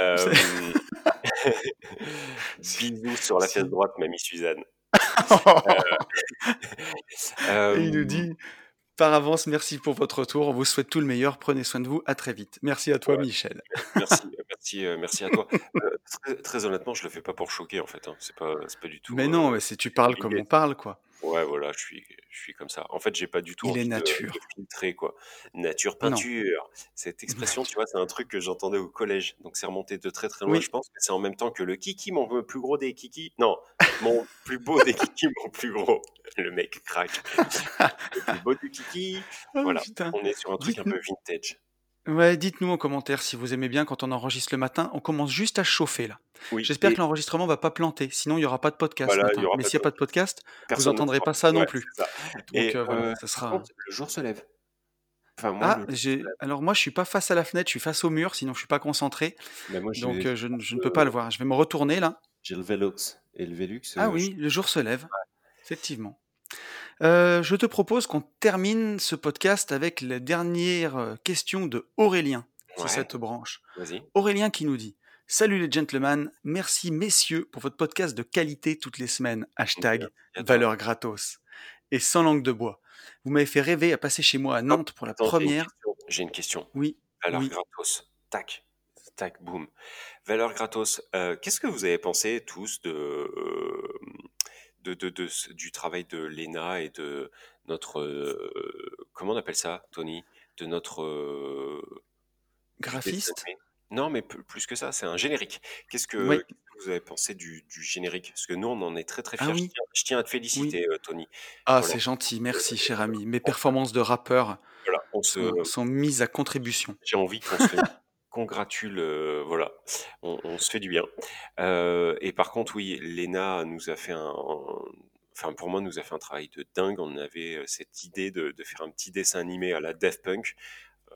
Euh, bisous sur la fesse droite, mamie Suzanne. Et il nous Euh, dit Par avance, merci pour votre retour. On vous souhaite tout le meilleur. Prenez soin de vous. À très vite. Merci à toi, Ouais. Michel. Merci, merci, euh, merci à toi. Euh, très, très honnêtement, je le fais pas pour choquer en fait. hein. C'est pas, pas du tout. Mais euh, non, mais si tu parles comme on parle, quoi. Ouais, voilà, je suis, je suis comme ça. En fait, j'ai pas du tout Il envie est de- nature. de filtrer quoi. Nature Non. peinture. Cette expression, tu vois, c'est un truc que j'entendais au collège. Donc c'est remonté de très très loin. Oui. Je pense que c'est en même temps que le kiki, mon plus gros des kiki. Non, mon plus beau des kiki, mon plus gros. Le mec craque. Le plus beau du kiki. Oh, Voilà. putain. On est sur un truc un Dites-nous- peu vintage. Ouais, dites-nous en commentaire si vous aimez bien quand on enregistre le matin. On commence juste à chauffer là. Oui. J'espère et que l'enregistrement va pas planter. Sinon, il y aura pas de podcast Voilà, matin. Mais s'il n'y a pas de podcast, personne vous ne entendrez saura. pas ça non plus. ça. Donc euh, voilà, euh, ça sera. contre, le jour se lève. Enfin, moi, Ah, se lève. Alors moi, je suis pas face à la fenêtre, je suis face au mur, sinon je suis pas concentré. Mais moi, j'ai Donc euh, je, ne- je ne peux pas le voir. Je vais me retourner là. j'ai le Velux. Et le Velux. Ah euh, oui, le jour se lève. Effectivement. Euh, je te propose qu'on termine ce podcast avec la dernière euh, question de Aurélien, si Ouais. ça te branche. Aurélien qui nous dit Salut les gentlemen, merci messieurs pour votre podcast de qualité toutes les semaines. Hashtag valeur gratos. Et sans langue de bois. Vous m'avez fait rêver à passer chez moi à Nantes pour la Attends, j'ai une première. J'ai une question. Oui, Valeur oui. gratos. Tac. Tac, boum. Valeur gratos. Euh, Qu'est-ce que vous avez pensé tous de, euh, de, de, de ce- du travail de Lena et de notre. euh, comment on appelle ça, Tony? De notre. euh, Graphiste? Non, mais plus que ça, c'est un générique. Qu'est-ce que, Oui. qu'est-ce que vous avez pensé du, du générique? Parce que nous, on en est très très Ah fiers. Je, tiens, je tiens à te féliciter, euh, Tony. Ah, Voilà. c'est gentil, merci cher ami. Mes performances de rappeur Voilà, on se, sont, sont mises à contribution. j'ai envie qu'on se congratule, euh, voilà, on, on se fait du bien. Euh, et par contre, oui, Lena nous a fait un, enfin pour moi, nous a fait un travail de dingue. On avait euh, cette idée de, de faire un petit dessin animé à la Daft Punk,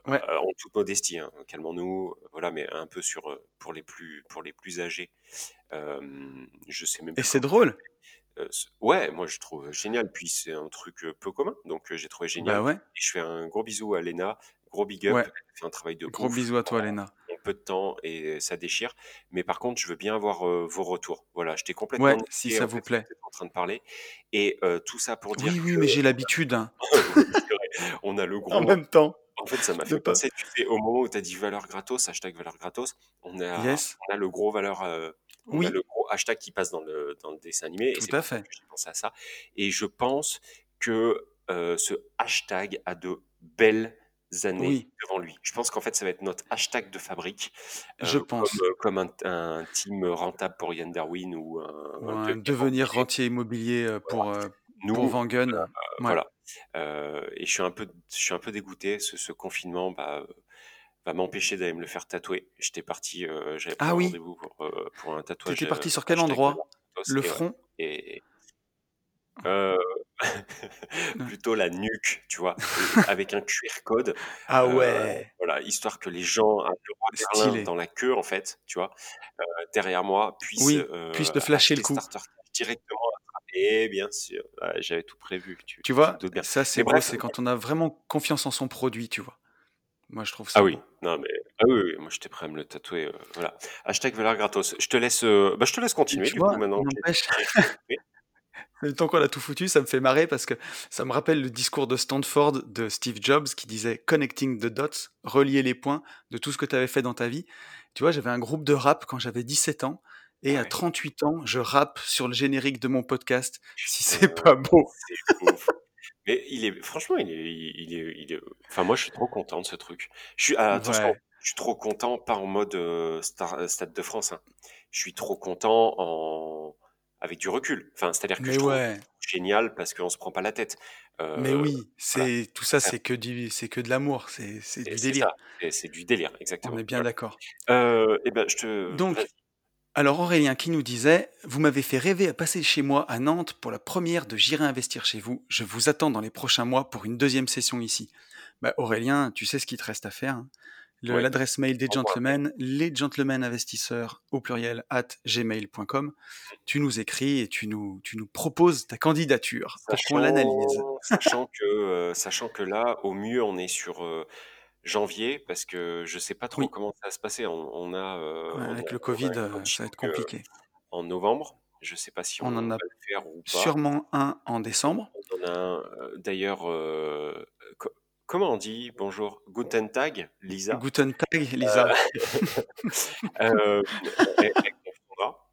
Ouais. euh, en toute modestie, hein, calmons-nous, voilà, mais un peu sur pour les plus pour les plus âgés. Euh, je sais même Et c'est drôle. euh, ouais, moi je trouve génial. Puis c'est un truc peu commun, donc j'ai trouvé génial. Bah ouais. Et je fais un gros bisou à Lena, gros big up. Ouais. Fait un travail de Gros ouf bisous à toi, Léna. en peu de temps et ça déchire. Mais par contre, je veux bien avoir euh, vos retours. Voilà, j'étais complètement Ouais, si ça en vous fait, plaît. en train de parler. Et euh, tout ça pour dire Oui, oui, que mais j'ai l'habitude. hein. On a le gros. En même temps. En fait, ça m'a fait pas- penser, tu sais, au moment où tu as dit valeur gratos, hashtag valeur gratos, on a, Yes. on a le gros valeur, euh, on Oui. a le gros hashtag qui passe dans le, dans le dessin animé. et Tout c'est à fait. j'ai pensé à ça. Et je pense que euh, ce hashtag a de belles années Oui. devant lui. Je pense qu'en fait, ça va être notre hashtag de fabrique. Je euh, pense. Comme, euh, comme un, un team rentable pour Yann Darwin ou un, devenir rentier. rentier immobilier euh, pour, euh, Nous, pour Vangen. Ouais. voilà. Et je suis un peu, je suis un peu dégoûté. Ce, ce confinement bah, va m'empêcher d'aller me le faire tatouer. J'étais parti, euh, j'avais Ah oui. rendez-vous pour, euh, pour un tatouage. T'étais parti sur quel endroit? Le front? Et- euh, plutôt la nuque, tu vois, avec un QR code. Ah euh, ouais. voilà, histoire que les gens, un roi Merlin Stylé. dans la queue, en fait, tu vois, euh, derrière moi, puissent, Oui, euh, puisse te flasher le coup. Directement attraper, bien sûr. Ouais, J'avais tout prévu, tu, Tu vois, bien. ça c'est bref, c'est quand on a vraiment confiance en son produit, tu vois. Moi je trouve ça Ah oui, non mais ah oui, oui, moi j'étais prêt à me le tatouer. euh, voilà. Hashtag valeur gratos. Je te laisse, euh, bah, je te laisse continuer tu du vois, coup maintenant. Le temps qu'on a tout foutu, ça me fait marrer parce que ça me rappelle le discours de Stanford de Steve Jobs qui disait Connecting the dots, relier les points de tout ce que tu avais fait dans ta vie. Tu vois, j'avais un groupe de rap quand j'avais 17 ans et Ah à ouais. 38 ans, je rappe sur le générique de mon podcast. Si c'est pas beau. c'est. Mais il est, franchement, il est, il est, il est- Enfin, moi, je suis trop content de ce truc. Je suis, ah, attention, Ouais. je suis trop content, pas en mode euh, Star- euh, Stade de France. hein. Je suis trop content en avec du recul. Enfin, c'est-à-dire que Mais je trouve ouais. génial parce qu'on se prend pas la tête. Mais Euh, oui, voilà. c'est tout ça, c'est que du, c'est que de l'amour, c'est c'est du c'est délire. ça. C'est du délire, exactement. On est bien Voilà. d'accord. Euh, eh ben, je te. Donc, alors Aurélien qui nous disait Vous m'avez fait rêver à passer chez moi à Nantes pour la première de J'irai investir chez vous. Je vous attends dans les prochains mois pour une deuxième session ici. Bah, Aurélien, tu sais ce qu'il te reste à faire. hein. Ouais. L'adresse mail des gentlemen, les gentlemen investisseurs au pluriel at gmail.com. Tu nous écris et tu nous, tu nous proposes ta candidature pour qu'on l'analyse. Sachant que, euh, sachant que là, au mieux, on est sur euh, janvier, parce que je sais pas trop Oui. comment ça va se passer. On, on a, euh, Ouais, avec le on a Covid, ça va être compliqué. en novembre. Je sais pas si on, en a va le faire ou pas. Sûrement un en décembre. On en a un, d'ailleurs, comment on dit bonjour Guten Tag, Lisa? Guten Tag, Lisa. Euh, elle confondra.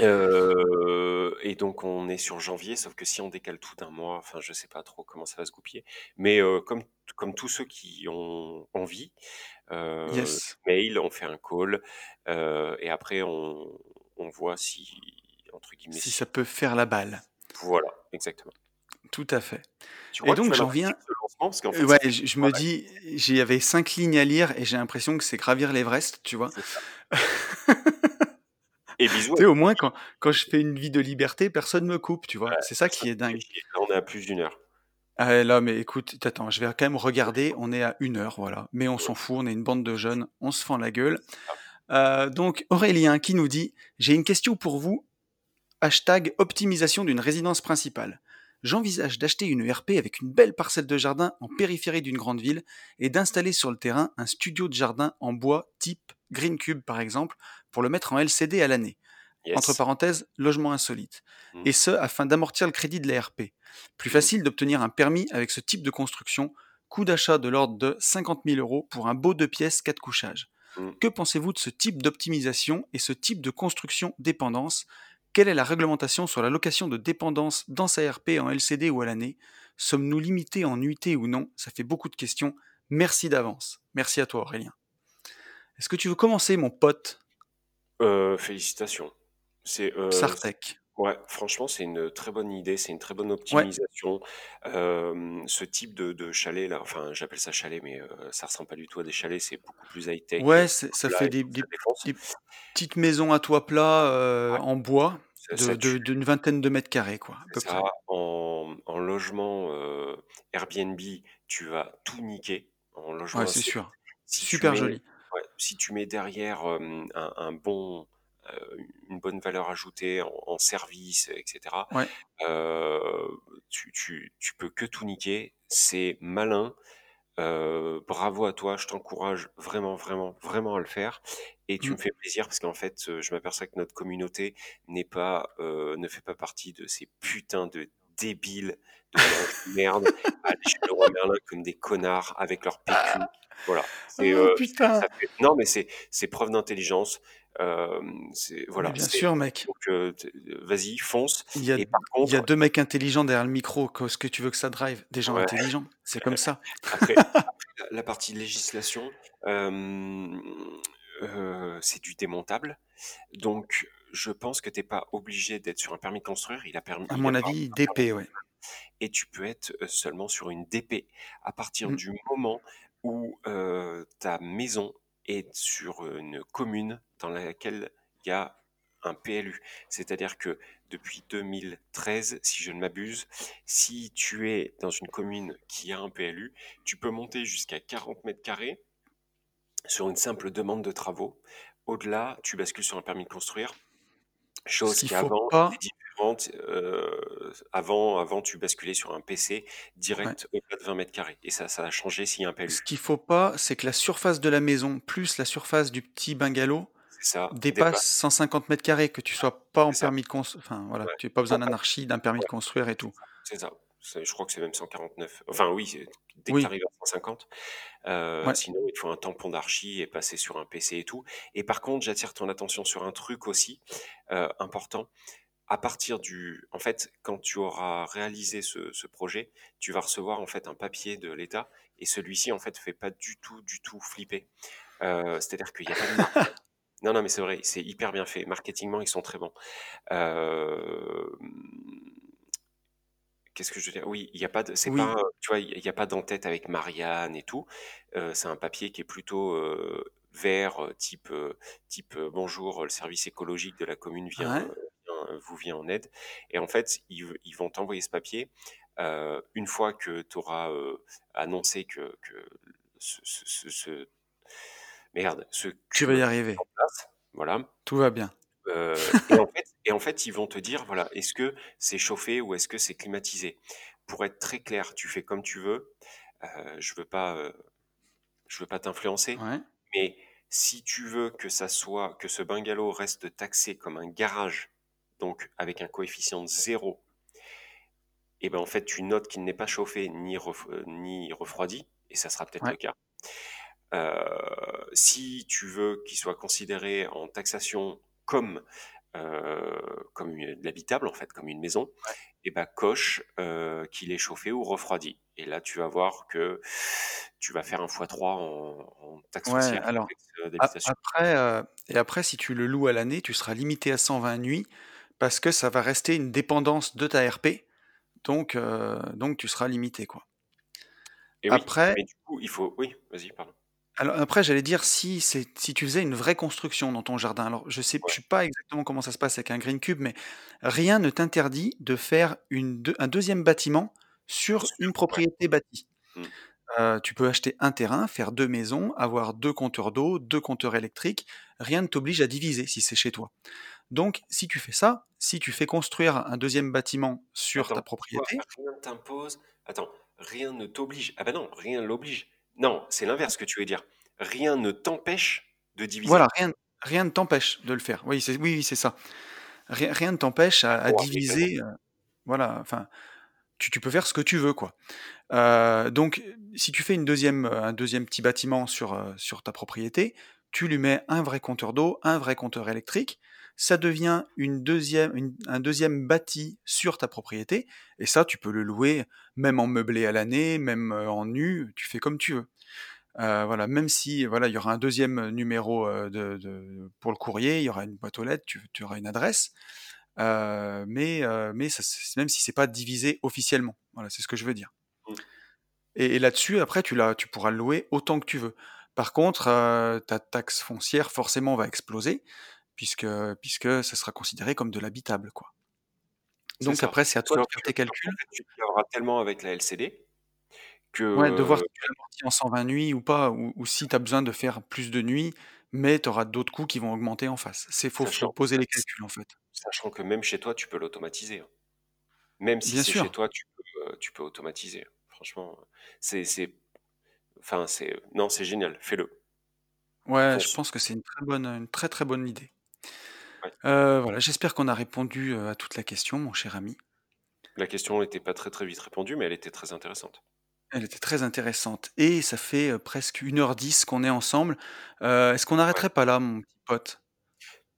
Euh, et donc on est sur janvier, sauf que si on décale tout d'un mois, enfin je sais pas trop comment ça va se goupiller, mais euh, comme, comme tous ceux qui ont envie, euh, Yes. mail, on fait un call, euh, et après on, on voit si, entre guillemets, si- ça peut faire la balle. voilà, exactement. Tout à fait. Tu Et donc, j'en viens- parce fait, Ouais, je, je me dis, j'y avais cinq lignes à lire et j'ai l'impression que c'est gravir l'Everest, tu vois. Et bisous. Tu sais, au moins, quand, quand je fais une vie de liberté, personne me coupe, tu vois. c'est ça qui est dingue. On est à plus d'une heure. Ah, là, mais écoute, attends, je vais quand même regarder. On est à une heure, voilà. Mais on s'en fout, on est une bande de jeunes, on se fend la gueule. Euh, donc, Aurélien qui nous dit J'ai une question pour vous. Hashtag optimisation d'une résidence principale. J'envisage d'acheter une ERP avec une belle parcelle de jardin en périphérie d'une grande ville et d'installer sur le terrain un studio de jardin en bois type Green Cube par exemple pour le mettre en LCD à l'année. Yes. Entre parenthèses, logement insolite. Mm. Et ce, afin d'amortir le crédit de l'ERP. Plus Mm. facile d'obtenir un permis avec ce type de construction. Coût d'achat de l'ordre de 50 000 euros pour un beau deux pièces, quatre couchages. Mm. Que pensez-vous de ce type d'optimisation et ce type de construction dépendance? Quelle est la réglementation sur la location de dépendance dans sa RP en LCD ou à l'année? Sommes-nous limités en nuitée ou non? Ça fait beaucoup de questions. Merci d'avance. Merci à toi Aurélien. Est-ce que tu veux commencer mon pote? Euh, félicitations. C'est euh, Sartek ouais, franchement, c'est une très bonne idée, c'est une très bonne optimisation. Ce type de, de chalet là, enfin, j'appelle ça chalet, mais euh, ça ressemble pas du tout à des chalets, c'est beaucoup plus high tech. Ouais, c'est- ça fait des, tout, des ça défonce. des petites maisons à toit plat Ouais. en bois Ça- de- ça de- tue. d'une vingtaine de mètres carrés, quoi, à peu C'est près. ça, en, en logement Airbnb, tu vas tout niquer. En logement Ouais, c'est sûr. Si tu Super mets- joli. Ouais, si tu mets derrière un, un bon, une bonne valeur ajoutée en, en service, etc., Ouais. euh, tu, tu, tu peux que tout niquer. C'est malin. Euh, bravo à toi. Je t'encourage vraiment, vraiment, vraiment à le faire. Et tu Mm. me fais plaisir parce qu'en fait, euh, je m'aperçois que notre communauté n'est pas, euh, ne fait pas partie de ces putains de débiles de merde à aller chez le roi Merlin comme des connards avec leur PQ. Voilà. Oh, putain fait- Non, mais c'est preuve d'intelligence. Euh, c'est voilà. Mais Bien sûr, mec. Euh, vas-y, fonce. Il y, a, il y deux mecs intelligents derrière le micro. Qu'est-ce que tu veux que ça drive? Des gens Ouais. intelligents? C'est comme ça. après, après, la, partie législation, euh, c'est du démontable. Donc, je pense que t'es pas obligé d'être sur un permis de construire. Il a permis. À mon avis, DP, ouais. et tu peux être seulement sur une DP à partir Mm. du moment où ta maison est sur une commune dans laquelle il y a un PLU. C'est-à-dire que depuis 2013, si je ne m'abuse, si tu es dans une commune qui a un PLU, tu peux monter jusqu'à 40 mètres carrés sur une simple demande de travaux. Au-delà, tu bascules sur un permis de construire. Chose qui avant pas- différente. euh, avant, avant, tu basculais sur un PC direct au-delà de 20 mètres carrés. Et ça, ça a changé s'il y a un PLU. Ce qu'il faut pas, c'est que la surface de la maison plus la surface du petit bungalow ça. dépasse 150 mètres carrés, que tu sois pas en ça. permis de construire. Enfin, voilà, Ouais. tu n'as pas besoin d'anarchie, d'un permis de construire et tout. C'est ça. Je crois que c'est même 149. Enfin, oui, dès que tu arrives à 150. Euh, Ouais. Sinon, il te faut un tampon d'archi et passer sur un PC et tout. Et par contre, j'attire ton attention sur un truc aussi euh, important. à partir du, en fait, quand tu auras réalisé ce, ce projet, tu vas recevoir en fait un papier de l'État et celui-ci en fait fait pas du tout, du tout flipper. Euh, c'est-à-dire qu'il n'y a pas de marque. Non, non, mais c'est vrai, c'est hyper bien fait. Marketingement, ils sont très bons. Euh, Qu'est-ce que je veux dire? Oui, il n'y a pas de, c'est Oui, pas, tu vois, il n'y a pas d'entête avec Marianne et tout. Euh, c'est un papier qui est plutôt euh, vert, type, type bonjour, le service écologique de la commune vient, ouais, vient- vous vient en aide. Et en fait, ils, ils vont t'envoyer ce papier une fois que tu auras annoncé que, que ce, ce, ce- ce- merde, ce tu vas y arriver. en place. Voilà. Tout va bien. Euh, et en fait, et en fait, ils vont te dire, voilà, est-ce que c'est chauffé ou est-ce que c'est climatisé? Pour être très clair, tu fais comme tu veux. Euh, je veux pas, euh, je veux pas t'influencer, Ouais, mais si tu veux que ça soit, que ce bungalow reste taxé comme un garage, donc avec un coefficient de zéro, et ben en fait, tu notes qu'il n'est pas chauffé ni, ref- ni refroidi, et ça sera peut-être ouais, le cas. Euh, si tu veux qu'il soit considéré en taxation comme, euh, comme une- de l'habitable, en fait, comme une maison, ouais. et ben coche euh, qu'il est chauffé ou refroidi. Et là, tu vas voir que tu vas faire un x3 en, en taxe Ouais, alors, d'habitation. après, euh, et après, si tu le loues à l'année, tu seras limité à 120 nuits parce que ça va rester une dépendance de ta RP. Donc, donc tu seras limité, quoi. Et oui, Après, mais du coup, il faut... Oui, vas-y, pardon. Alors après, j'allais dire si c'est si tu faisais une vraie construction dans ton jardin. Alors, je sais, je Ouais, sais pas exactement comment ça se passe avec un green cube, mais rien ne t'interdit de faire une deux- un deuxième bâtiment sur sûr, une ouais. propriété bâtie. Mm. Euh, tu peux acheter un terrain, faire deux maisons, avoir deux compteurs d'eau, deux compteurs électriques. Rien ne t'oblige à diviser si c'est chez toi. Donc, si tu fais ça, si tu fais construire un deuxième bâtiment sur ta Attends, propriété, rien ne t'impose? Attends, rien ne t'oblige. Ah ben non, rien ne l'oblige. Non, c'est l'inverse que tu veux dire. Rien ne t'empêche de diviser. voilà, rien, rien ne t'empêche de le faire. Oui, c'est oui, oui, c'est ça. Rien, rien ne t'empêche à, diviser. euh, voilà, enfin, tu, tu peux faire ce que tu veux, quoi. Euh, donc, si tu fais une deuxième, euh, un deuxième petit bâtiment sur, euh, sur ta propriété, tu lui mets un vrai compteur d'eau, un vrai compteur électrique, ça devient une deuxième, une- un deuxième bâti sur ta propriété, et ça, tu peux le louer même en meublé à l'année, même euh, en nu, tu fais comme tu veux. Euh, voilà, même si voilà, il y aura un deuxième numéro euh, de, de- pour le courrier, il y aura une boîte aux lettres, tu, tu auras une adresse, euh, mais, euh, mais ça, même si c'est pas divisé officiellement. Voilà, c'est ce que je veux dire. Mm. Et, et là-dessus, après, tu, tu pourras le louer autant que tu veux. Par contre, ta taxe foncière forcément va exploser, puisque, puisque ça sera considéré comme de l'habitable, quoi. Donc ça. après, c'est à toi de faire que, tes calculs. tu laveras tellement avec la LCD Ouais, de voir que, si tu l'amortis en 120 nuits ou pas, ou, ou si tu as besoin de faire plus de nuits, mais tu auras d'autres coûts qui vont augmenter en face. C'est faut, poser les calculs en fait. sachant que même chez toi, tu peux l'automatiser. hein. Même si c'est chez toi, tu peux, euh, tu peux automatiser. Franchement, c'est, enfin, c'est, non, c'est génial. Fais-le. Ouais, je pense que c'est une très bonne, une très très bonne idée. Ouais. Euh, voilà, j'espère qu'on a répondu euh, à toute la question, mon cher ami. La question n'était pas très très vite répondue, mais elle était très intéressante. Elle était très intéressante. Et ça fait euh, presque 1h10 qu'on est ensemble. Euh, Est-ce qu'on n'arrêterait pas là, mon petit pote?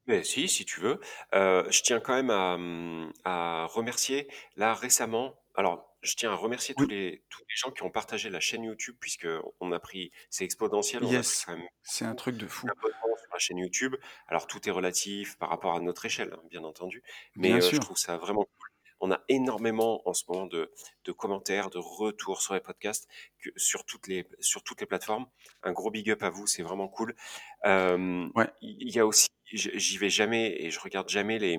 Mais si, si tu veux. Euh, je tiens quand même à, hum, à remercier, là récemment, alors je tiens à remercier tous les, tous les gens qui ont partagé la chaîne YouTube, puisque on a pris, c'est exponentiel, yes, c'est un truc de fou. sur la chaîne YouTube. Alors tout est relatif par rapport à notre échelle, hein, bien entendu, mais Bien euh, je trouve ça vraiment cool. On a énormément en ce moment de, de commentaires, de retours sur les podcasts, que, sur, toutes les, sur toutes les plateformes. Un gros big up à vous, c'est vraiment cool. Euh, Ouais, il y a aussi, j'y vais jamais et je regarde jamais les,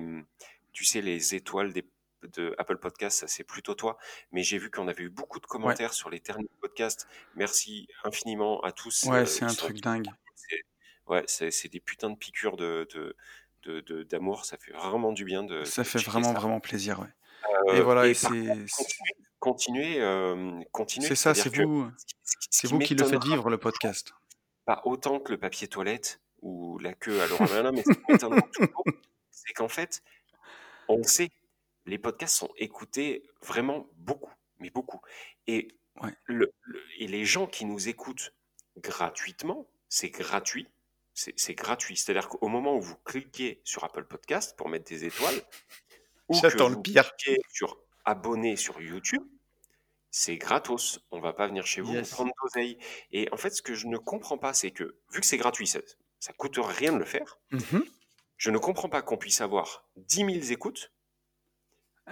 tu sais, les étoiles des, de Apple Podcasts, ça c'est plutôt toi, mais j'ai vu qu'on avait eu beaucoup de ouais, commentaires sur les derniers podcasts. Merci infiniment à tous ouais, euh, c'est un truc dingue. Ouais, c'est des putains de piqûres de, de, d'amour, ça fait vraiment du bien de, Ça de fait vraiment, ça. vraiment plaisir, ouais. Et Euh, voilà, et par c'est continuez, euh, continuez, c'est ça, c'est vous, c'est vous qui le faites vivre, le podcast. pas autant que le papier toilette ou la queue à Merlin, mais c'est qu'en fait, on sait, les podcasts sont écoutés vraiment beaucoup, mais beaucoup. Et, Ouais, le, le- et les gens qui nous écoutent gratuitement, c'est gratuit, c'est gratuit. C'est-à-dire qu'au moment où vous cliquez sur Apple Podcast pour mettre des étoiles, ou que le vous pire. cliquez sur abonner sur YouTube, c'est gratos. On va pas venir chez vous Yes. prendre d'oseille. Et en fait, ce que je ne comprends pas, c'est que vu que c'est gratuit, ça, ça coûte rien de le faire. Mhm. Je ne comprends pas qu'on puisse avoir 10 000 écoutes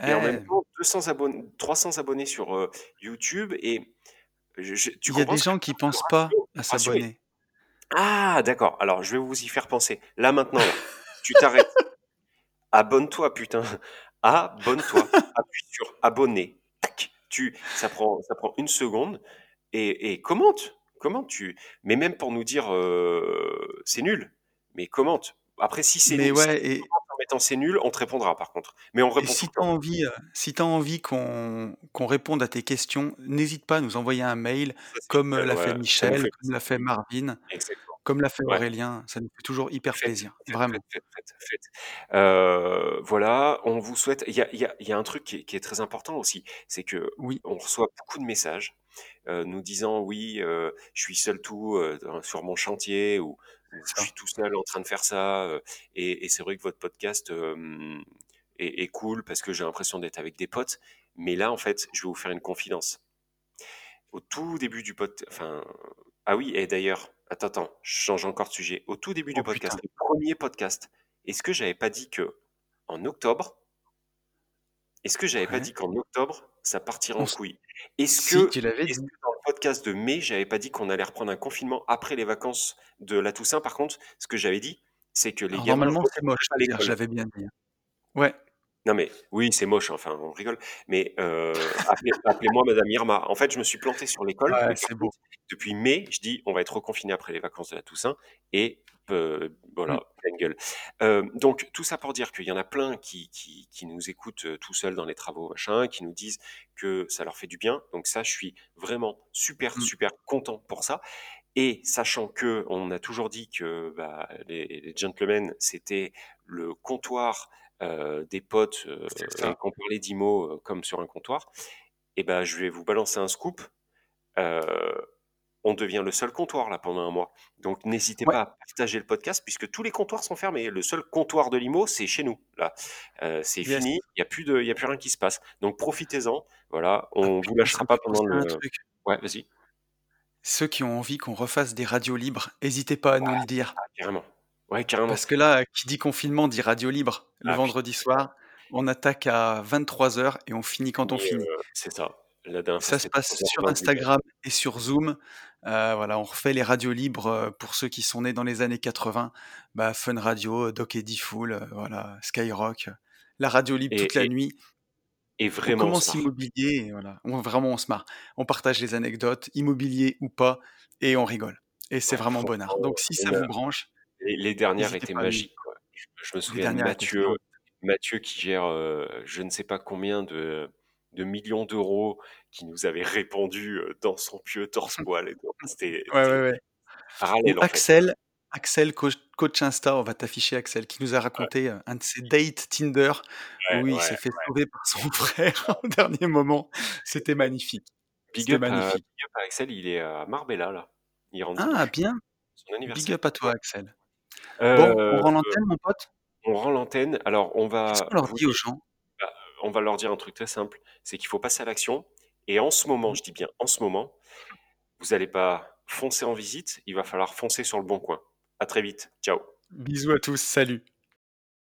et en Eh, même temps 200 abonnés, 300 abonnés sur euh, YouTube. Et je- je- tu Il y a comprends des ce que gens qui pensent pas à s'abonner. Ah, d'accord. Alors, je vais vous y faire penser. Là, maintenant, là, tu t'arrêtes. Abonne-toi, putain. Abonne-toi. Appuie sur abonner. Tac. Tu, ça prend, ça prend une seconde et, et commente. Commente. Tu, mais même pour nous dire euh, c'est nul. Mais commente. Après, si c'est Mais nul, si ouais, et, mettant c'est nul, on te répondra par contre. Mais on répond si tu as envie, euh, si envie qu'on qu'on réponde à tes questions, n'hésite pas à nous envoyer un mail, Ça, comme euh, l'a fait Ouais, Michel, fait comme l'a fait Marvin, exactement. comme l'a fait Ouais. Aurélien. Ça nous fait toujours hyper Faites, plaisir, faites, vraiment. faites. Euh, voilà, on vous souhaite. Il y a, y a- il y a un truc qui est, qui est très important aussi, c'est que Oui, on reçoit beaucoup de messages euh, nous disant oui, euh, je suis seul tout sur mon chantier ou je suis tout seul en train de faire ça. et et c'est vrai que votre podcast euh, est, est cool parce que j'ai l'impression d'être avec des potes. Mais là, en fait, je vais vous faire une confidence. Au tout début du podcast, enfin, ah oui, et d'ailleurs, attends, attends, je change encore de sujet. Au tout début du Oh podcast, putain. le premier podcast, est-ce que j'avais pas dit que en octobre, est-ce que j'avais pas dit qu'en octobre, ça partirait On en couille? Est-ce Si, que, tu l'avais est-ce dit. que dans le podcast de mai, j'avais pas dit qu'on allait reprendre un confinement après les vacances de la Toussaint. Par contre, ce que j'avais dit, c'est que les Alors gamins normalement, c'est moche l'avais bien dit. Ouais, Non mais oui, c'est moche, enfin on rigole. Mais euh, appelez, appelez-moi Madame Irma. En fait, je me suis planté sur l'école, ouais, c'est beau. depuis mai, je dis on va être reconfiné après les vacances de la Toussaint et euh, voilà, Mm. pleine gueule. Euh, donc tout ça pour dire qu'il y en a plein qui, qui, qui nous écoutent tout seuls dans les travaux, machin, qui nous disent que ça leur fait du bien. Donc ça, je suis vraiment super, Mm. super content pour ça. Et sachant que on a toujours dit que bah, les, les gentlemen, c'était le comptoir euh, des potes euh, et qu'on parlait d'IMO euh, comme sur un comptoir, et ben je vais vous balancer un scoop. Euh, on devient le seul comptoir là pendant un mois. Donc n'hésitez Ouais, pas à partager le podcast puisque tous les comptoirs sont fermés. Le seul comptoir de l'IMO, c'est chez nous. Là, c'est yes. fini. Il y a plus de, il y a plus rien qui se passe. Donc profitez-en. Voilà, Ah, on vous putain, ça lâchera pas pendant le. truc. Ouais, vas-y. Ceux qui ont envie qu'on refasse des radios libres, n'hésitez pas à nous le dire. Ah, carrément. Ouais, carrément. Parce que là, qui dit confinement dit radio libre. Le Ah, vendredi soir, on attaque à 23h et on finit quand on fini, finit. euh, c'est ça. La dernière fois, Ça se c'était passe 3h20 sur. Instagram et sur Zoom. Euh, voilà, on refait les radios libres euh, pour ceux qui sont nés dans les années 80. Bah, Fun Radio, Doc Eddie Fool, euh, voilà, Skyrock. euh, La radio libre Et, toute la et, nuit. et On vraiment, on commence se marre. immobilier, et voilà. On, vraiment, on se marre. On partage les anecdotes, immobilier ou pas, et on rigole. Et c'est Ouais, vraiment bonheur. franchement, Donc si on ça a- vous branche, les, les dernières étaient magiques. quoi. Je, je me souviens de Mathieu. Mathieu qui gère euh, je ne sais pas combien de, de millions d'euros, qui nous avait répondu euh, dans son pieu torse-poil. C'était Ouais, ouais, c'était ouais. Ou parallèle en fait. Axel, Axel, coach, coach Insta, on va t'afficher Axel, qui nous a raconté euh, un de ses dates Tinder où il s'est fait sauver par son frère au dernier moment. C'était magnifique. Big up, à, magnifique. big up à Axel, il est à Marbella là. Il rentre Ah, bien. Son Big up à toi. Axel. Bon, on Euh, rend l'antenne, mon pote on rend l'antenne. Alors on Qu'est-ce va qu'on leur dit aux dire, gens? Bah, on va leur dire un truc très simple, c'est qu'il faut passer à l'action. Et en ce moment, Mhm. je dis bien en ce moment, vous n'allez pas foncer en visite, il va falloir foncer sur le bon coin. À très vite. Ciao. Bisous à tous, salut